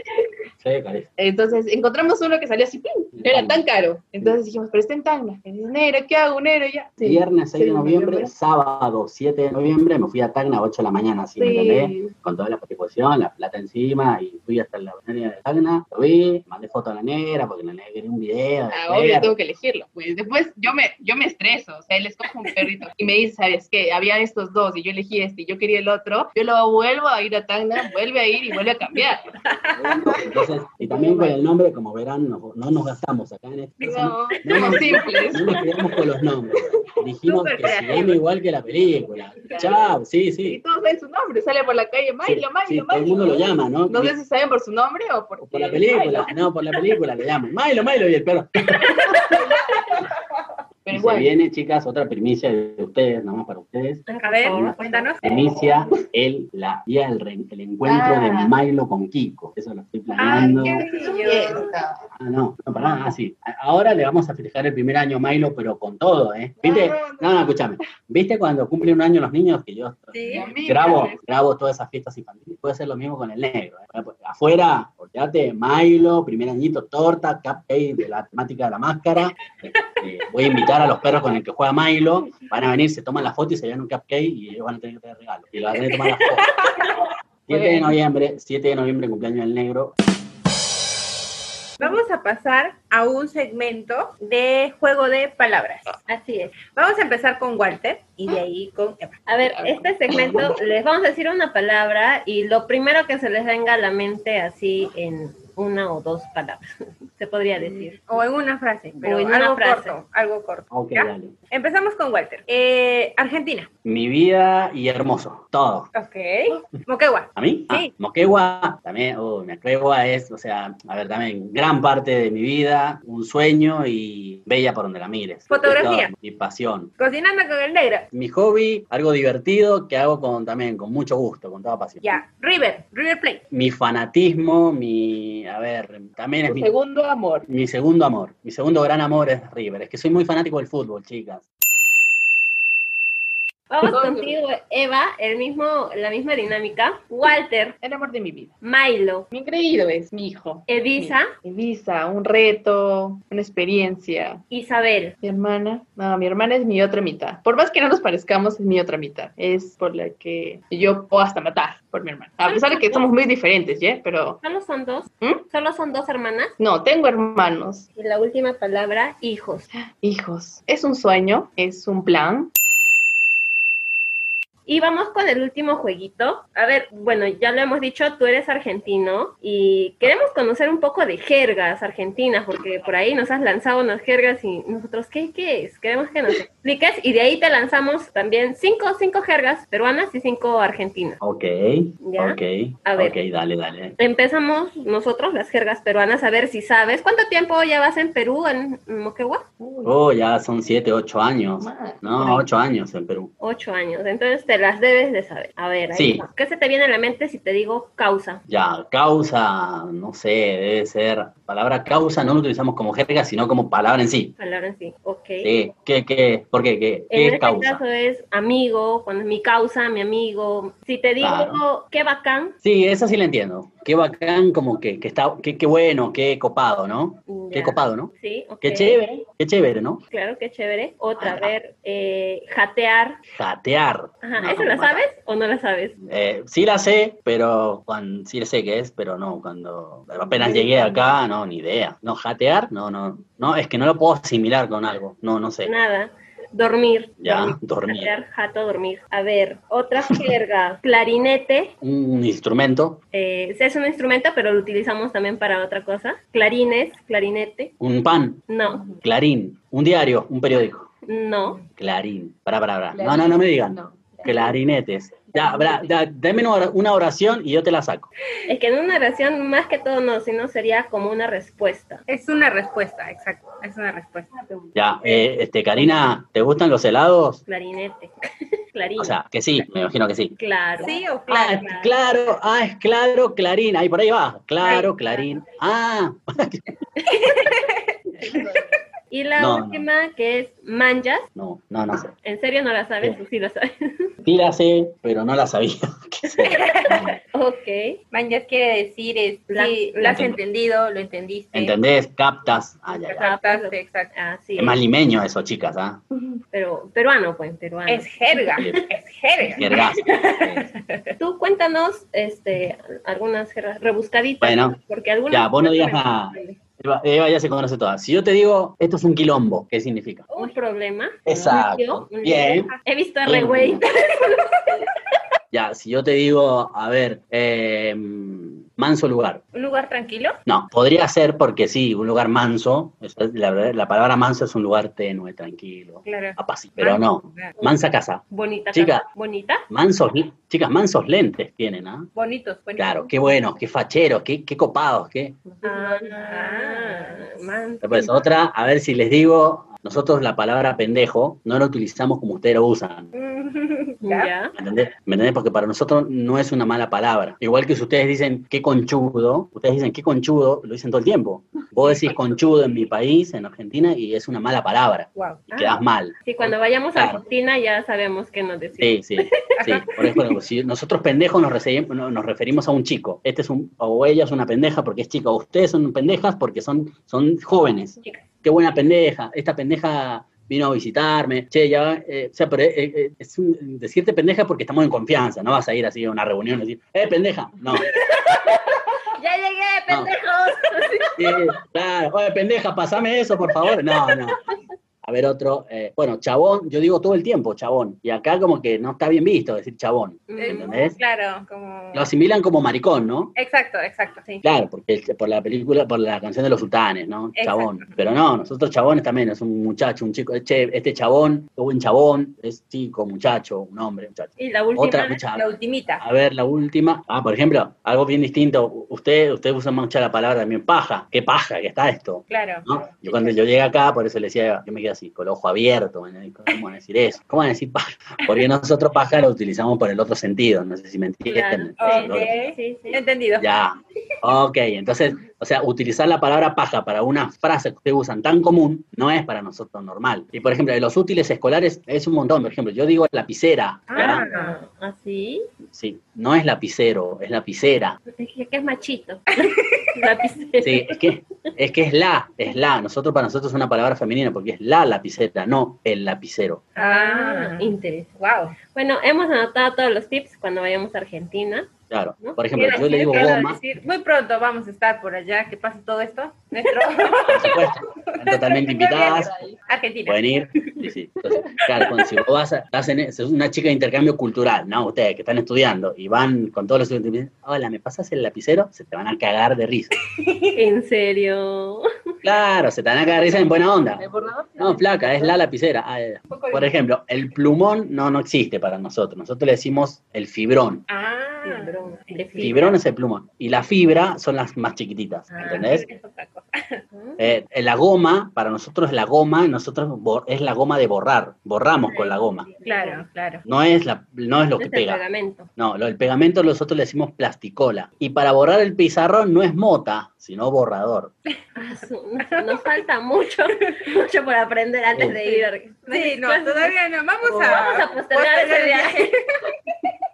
Sí. Entonces encontramos uno que salía así, era tan caro. Entonces dijimos, pero está en Tacna. Negro, ¿qué hago, negro? Ya. Sí. Viernes 6 de Sí, noviembre, sábado 7 de noviembre, me fui a Tacna a 8 de la mañana, así, ¿me. Con toda la predisposición, la plata encima, y fui hasta la balnearia de Tacna, lo vi, mandé foto a la negra, porque la negra quería un video. de Ah, obvio, tengo que elegirlo. Pues después yo me, yo me estreso, o sea, él escoge un perrito y me dice, ¿sabes qué? Había estos dos y yo elegí este y yo quería el otro. Yo lo vuelvo a ir a Tacna, vuelve a ir y vuelve a cambiar. Entonces, y también con el nombre, como verán, no, no nos gastamos acá en este. No, no, somos simples. no nos quedamos con los nombres. Dijimos que se llama igual que la película. Chao, sí, Y sí. todos ven su nombre, sale por la calle, Sí, Milo, sí, Milo. todo el mundo lo llama, ¿no? No sé si saben por su nombre o por, O por la película, no, por la película le llaman. Milo, Milo y el perro. Pero Y se viene, chicas, otra primicia de ustedes, nada más para ustedes. A ver, cuéntanos. Primicia, el, la, día del re- el encuentro Ah. de Milo con Kiko. Eso lo estoy planeando. Ay, qué. Ah, no, no, para nada, ah, sí. Ahora le vamos a festejar el primer año Milo, pero con todo, ¿eh? ¿Viste? No, no, escúchame. ¿Viste cuando cumplen un año los niños? Que yo Sí. Amigas. grabo, grabo todas esas fiestas infantiles. Puede ser lo mismo con el negro. ¿eh? Bueno, pues, afuera, olvídate, Milo, primer añito, torta, cupcake de la temática de la máscara. Voy a invitar a los perros con el que juega Milo. Van a venir, se toman la foto y se llevan un cupcake y ellos van a tener que tener regalo. Y lo van a tener que tomar la foto. 7 de noviembre, 7 de noviembre, cumpleaños del negro. Vamos a pasar a un segmento de juego de palabras. Así es. Vamos a empezar con Walter y de ahí con Eva. A ver, este segmento les vamos a decir una palabra y lo primero que se les venga a la mente así en una o dos palabras, se podría decir. O en una frase, pero en una algo frase. corto, algo corto. Ok, ¿ya? dale. Empezamos con Walter. Eh, Argentina. Mi vida y hermoso, todo. Ok. Moquegua. ¿A mí? Ah, Sí. Moquegua, también, oh, Moquegua es, o sea, a ver, también gran parte de mi vida, un sueño y bella por donde la mires. Fotografía. Todo, Mi pasión. Cocinando con el negro. Mi hobby, algo divertido que hago con también con mucho gusto, con toda pasión. Ya. River. River Plate. Mi fanatismo, mi, a ver, también es mi, segundo amor. mi segundo amor. Mi segundo gran amor es River. Es que soy muy fanático del fútbol, chicas. Vamos contigo, Eva, el mismo, la misma dinámica. Walter, El amor de mi vida. Milo, Mi creído es mi hijo. Evisa, Mi Visa, un reto, una experiencia. Isabel. Mi hermana, no, mi hermana es mi otra mitad. Por más que no nos parezcamos, es mi otra mitad. Es por la que yo puedo hasta matar por mi hermana. A pesar de que somos muy diferentes, ¿ya? Pero Solo son dos. ¿Mm? Solo son dos hermanas. no, tengo hermanos, Y la última palabra, hijos. hijos. Es un sueño, es un plan. Y vamos con el último jueguito. A ver, bueno, ya lo hemos dicho, tú eres argentino y queremos conocer un poco de jergas argentinas, porque por ahí nos has lanzado unas jergas y nosotros, ¿qué, qué es? Queremos que nos expliques y de ahí te lanzamos también cinco, cinco jergas peruanas y cinco argentinas. Ok, Ya. ok, A ver. ok, dale, dale. Empezamos nosotros, las jergas peruanas, a ver si sabes. ¿Cuánto tiempo ya vas en Perú, en Moquegua? Uy, Oh, ya son siete, ocho años. No, ocho años en Perú. Ocho años. Entonces te las debes de saber. A ver, ahí Sí. va. ¿qué se te viene a la mente si te digo causa? Ya, causa, no sé, debe ser, palabra causa no lo utilizamos como jerga, sino como palabra en sí. Palabra en sí. Ok. Sí, ¿Qué, qué, por qué? ¿Qué, qué En es este causa? caso es amigo, cuando es mi causa, mi amigo. Si te digo Claro. qué bacán, Sí, esa sí la entiendo. Qué bacán, como que, que está, qué, qué bueno, qué copado, ¿no? Qué copado, ¿no? Sí. Qué chévere, qué chévere, ¿no? Claro, qué chévere. Otra, a Ajá. ver, eh, jatear. Jatear. Ajá, No, ¿eso la sabes o no la sabes? Eh, sí la sé, pero cuando, sí sé qué es, pero no, cuando apenas llegué acá, no, ni idea. No, jatear, no, no, no, es que no lo puedo asimilar con algo, no, no sé. Nada. Dormir. Ya, dormir. Jatear, jato, dormir. A ver, otra jerga. Clarinete. Un instrumento, Eh, es un instrumento, pero lo utilizamos también para otra cosa. Clarines, clarinete. un pan, No, clarín, un diario, un periódico. no. Clarín, para, para, para. No, no, no me digan. No. Clarinetes. Ya, bra- ya, dame una or- una oración y yo te la saco. Es que en una oración, más que todo, no, sino sería como una respuesta. Es una respuesta, exacto. Es una respuesta. Ya, eh, este, Karina, ¿te gustan los helados? Clarinete. Clarín. O sea, que sí, me imagino que sí. claro. ¿Sí o Ah, claro? es claro, ah, es claro, Clarín, ahí por ahí va, claro, Clarín. Ah, Y la No, no. última, que es manjas. no, no, no sé. ¿En serio no la sabes? Sí. Sí, la sabes. Sí la sé, pero no la sabía. Ok. Mañas quiere decir, es, La- sí, la lo has enten- entendido, lo entendiste. ¿Entendés? Captas. Ah, ya, ya. Captaste, exacto. Así Es más limeño eso, chicas, ¿ah? Pero peruano, pues, peruano. Es jerga, Sí. es jerga. Jergazo. Tú cuéntanos este, algunas jergas rebuscaditas. Bueno, porque algunas. ya, vos no digas nada. Eva, Eva ya se conoce todas. Si yo te digo, esto es un quilombo, ¿qué significa? Un problema. Exacto. Un lío, un Bien. He visto Bien. re güey. Ya, si yo te digo, a ver, eh, manso lugar. ¿Un lugar tranquilo? No, podría ser porque sí, un lugar manso. La, la palabra manso es un lugar tenue, tranquilo, Claro. apacible. Pero no, mansa casa. Bonita. Chica. casa. Bonita. Mansos, chicas, mansos lentes tienen, ¿ah? Bonitos, bonitos. Claro, qué buenos, qué facheros, qué, qué copados, qué. Ah, man. Después otra, a ver si les digo, nosotros la palabra pendejo no la utilizamos como ustedes lo usan. ¿Ya? ¿Me entendés? ¿Me entendés? Porque para nosotros no es una mala palabra. Igual que si ustedes dicen qué conchudo, ustedes dicen qué conchudo, lo dicen todo el tiempo. Vos decís conchudo en mi país, en Argentina, y es una mala palabra. Wow. Y quedás mal. Sí, cuando vayamos a. Argentina ya sabemos qué nos decir. Sí, sí, sí. Por ejemplo, si nosotros pendejos nos, nos referimos a un chico. Este es un, o ella es una pendeja porque es chica. O ustedes son pendejas porque son, son jóvenes. Chicas. Qué buena pendeja. Esta pendeja vino a visitarme. Che, ya, eh, o sea, pero eh, eh, es un- decirte pendeja porque estamos en confianza. No vas a ir así a una reunión y decir, eh, pendeja. No. ¡Ya llegué, pendejos! Claro. Oye, pendeja, pasame eso, por favor. No, no. A ver, otro. eh, bueno, chabón, yo digo todo el tiempo chabón. Y acá como que no está bien visto decir chabón. Eh, ¿Entendés? Claro, como... Lo asimilan como maricón, ¿no? Exacto, exacto, sí. Claro, porque por la película, por la canción de los sultanes, ¿no? Exacto. Chabón. Pero no, nosotros chabones también, es un muchacho, un chico. Che, este chabón, buen chabón, es chico, muchacho, un hombre, muchacho. Y la última. Otra, mucha- La ultimita. A ver, la última. Ah, por ejemplo, algo bien distinto. Usted, usted usa mucho la palabra también paja. ¿Qué paja que está esto? Claro. ¿no? Yo cuando yo llegué acá, por eso le decía, yo me quedé así, con el ojo abierto, ¿me ¿cómo van a decir eso? ¿Cómo van a decir paja? Porque nosotros paja lo utilizamos por el otro sentido, no sé si me entienden. Claro, Ok. sí, sí. Entendido. Ya, ok, entonces, o sea, utilizar la palabra paja para una frase que ustedes usan tan común no es para nosotros normal. Y por ejemplo, de los útiles escolares es un montón, por ejemplo, yo digo lapicera. Ah, ¿así? Sí, no es lapicero, es lapicera. Dije que es machito. Lapicero. Sí, es que, es que es la, es la. Nosotros, para nosotros es una palabra femenina porque es la lapicera, no el lapicero. Ah, Ah, interesante. wow. Bueno, hemos anotado todos los tips cuando vayamos a Argentina. Claro. ¿No? Por ejemplo, yo le digo goma, decir, muy pronto vamos a estar por allá, que pase todo esto. Nuestro por supuesto, están totalmente invitadas. Argentina. Pueden ir. Sí, sí. Entonces, claro, cuando si vos vas a, estás en, es una chica de intercambio cultural, ¿no? Ustedes que están estudiando y van con todos los estudiantes y dicen, hola, ¿me pasas el lapicero? Se te van a cagar de risa. ¿En serio? Claro, se te van a cagar de risa en buena onda. No, flaca, es la lapicera. Ah, ya. Por ejemplo, el plumón no, no existe para nosotros. Nosotros le decimos el fibrón. Ah, Fibrón. De fibra. Fibrón es el plumón. Y la fibra son las más chiquititas, Ah, ¿entendés? es otra cosa. Eh, la goma, para nosotros la goma, nosotros es la goma de borrar. Borramos con la goma. Claro, claro. No es, la, no es lo que Es el pega. pegamento. No, lo del pegamento nosotros le decimos plasticola. Y para borrar el pizarrón no es mota, sino borrador. Nos falta mucho, mucho por aprender antes de ir. Sí, no, todavía no. Vamos a, Vamos a postergar ese el viaje.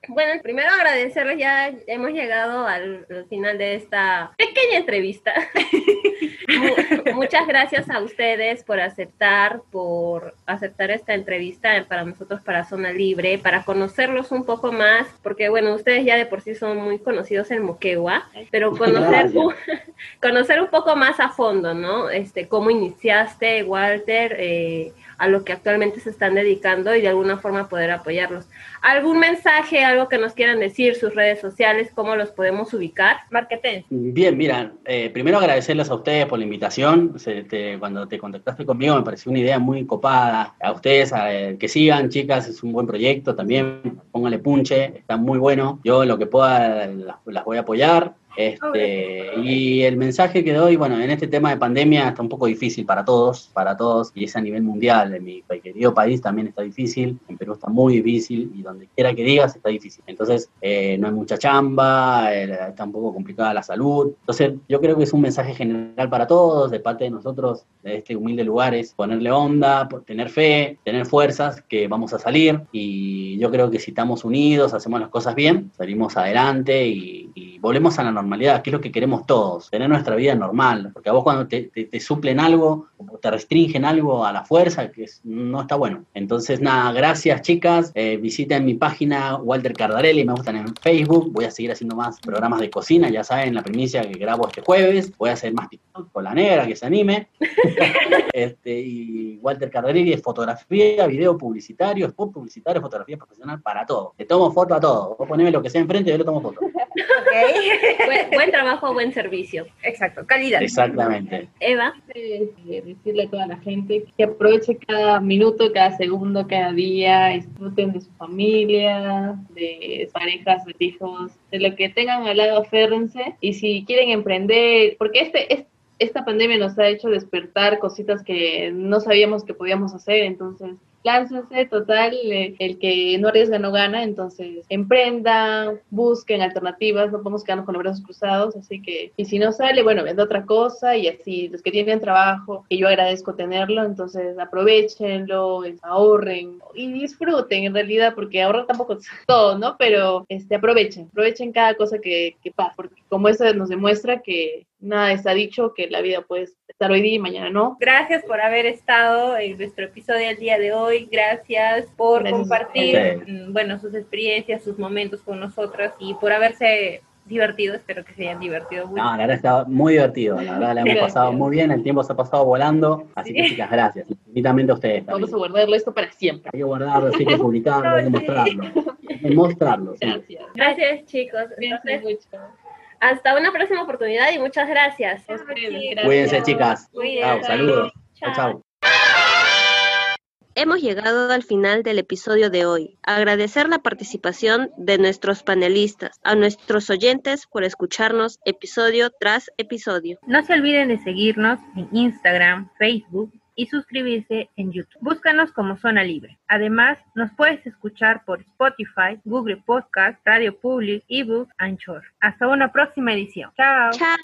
Bueno, primero agradecerles, ya hemos llegado al, al final de esta pequeña entrevista. Mu- Muchas gracias a ustedes por aceptar, por aceptar esta entrevista para nosotros, para Zona Libre, para conocerlos un poco más, porque bueno, ustedes ya de por sí son muy conocidos en Moquegua, pero conocer. Conocer un poco más a fondo, ¿no? Este, cómo iniciaste, Walter, eh, a lo que actualmente se están dedicando y de alguna forma poder apoyarlos. ¿Algún mensaje, algo que nos quieran decir, sus redes sociales, cómo los podemos ubicar? Marqueten. Bien, mira, eh, primero agradecerles a ustedes por la invitación. Se- te- cuando te contactaste conmigo me pareció una idea muy copada. A ustedes, a- eh, que sigan, chicas, es un buen proyecto también. Pónganle punche, está muy bueno. Yo lo que pueda las, las voy a apoyar. Este, y el mensaje que doy, bueno, en este tema de pandemia está un poco difícil para todos, para todos, y es a nivel mundial. En mi querido país también está difícil, en Perú está muy difícil, y donde quiera que digas está difícil. Entonces, eh, no hay mucha chamba, eh, está un poco complicada la salud. Entonces, yo creo que es un mensaje general para todos, de parte de nosotros, de este humilde lugar, es ponerle onda, tener fe, tener fuerzas, que vamos a salir, y yo creo que si estamos unidos, hacemos las cosas bien, salimos adelante y, y volvemos a la normalidad, que es lo que queremos todos, tener nuestra vida normal, porque a vos cuando te, te, suplen algo o te restringen algo a la fuerza, que no está bueno. Entonces, nada, gracias chicas, eh, visiten mi página Walter Cardarelli, me gustan en Facebook, voy a seguir haciendo más programas de cocina, ya saben la primicia que grabo este jueves, voy a hacer más TikTok con la negra, que se anime. este, y Walter Cardarelli es fotografía, video publicitario, spot publicitario, fotografía profesional para todo. Le tomo foto a todo, vos poneme lo que sea enfrente y yo le tomo foto. buen, trabajo, buen servicio. Exacto, calidad. Exactamente. Eva. decirle a toda la gente que aproveche cada minuto, cada segundo, cada día, disfruten de su familia, de parejas, de hijos, de lo que tengan al lado, aférrense. Y si quieren emprender, porque este, esta pandemia nos ha hecho despertar cositas que no sabíamos que podíamos hacer, entonces láncense, total, eh, el que no arriesga no gana, entonces emprendan, busquen alternativas, no podemos quedarnos con los brazos cruzados, así que, y si no sale, bueno, vende otra cosa y así, los que tienen trabajo, que yo agradezco tenerlo, entonces aprovechenlo, ahorren y disfruten en realidad, porque ahorrar tampoco es todo, ¿no? Pero este, aprovechen, aprovechen cada cosa que, que pasa, porque como eso nos demuestra que nada está dicho, que la vida puede estar hoy día y mañana no. Gracias por haber estado en nuestro episodio del día de hoy, gracias por compartir, mm, bueno, sus experiencias, sus momentos con nosotros y por haberse divertido, espero que se hayan divertido mucho. No, la verdad está muy divertido, la verdad la hemos pasado muy bien, el tiempo se ha pasado volando, así que chicas, gracias, infinitamente a ustedes. Vamos a guardarlo esto para siempre. Hay que guardarlo, hay que publicarlo, hay que mostrarlo. Hay que mostrarlo. Gracias. Gracias chicos. Gracias mucho. Hasta una próxima oportunidad y muchas gracias. Cuídense, chicas. Chao, saludos. Chao, chao. Hemos llegado al final del episodio de hoy. Agradecer la participación de nuestros panelistas, a nuestros oyentes por escucharnos episodio tras episodio. No se olviden de seguirnos en Instagram, Facebook y suscribirse en YouTube. Búscanos como Zona Libre. Además, nos puedes escuchar por Spotify, Google Podcast, Radio Public, eBooks, Anchor. Hasta una próxima edición. Chao. Chao.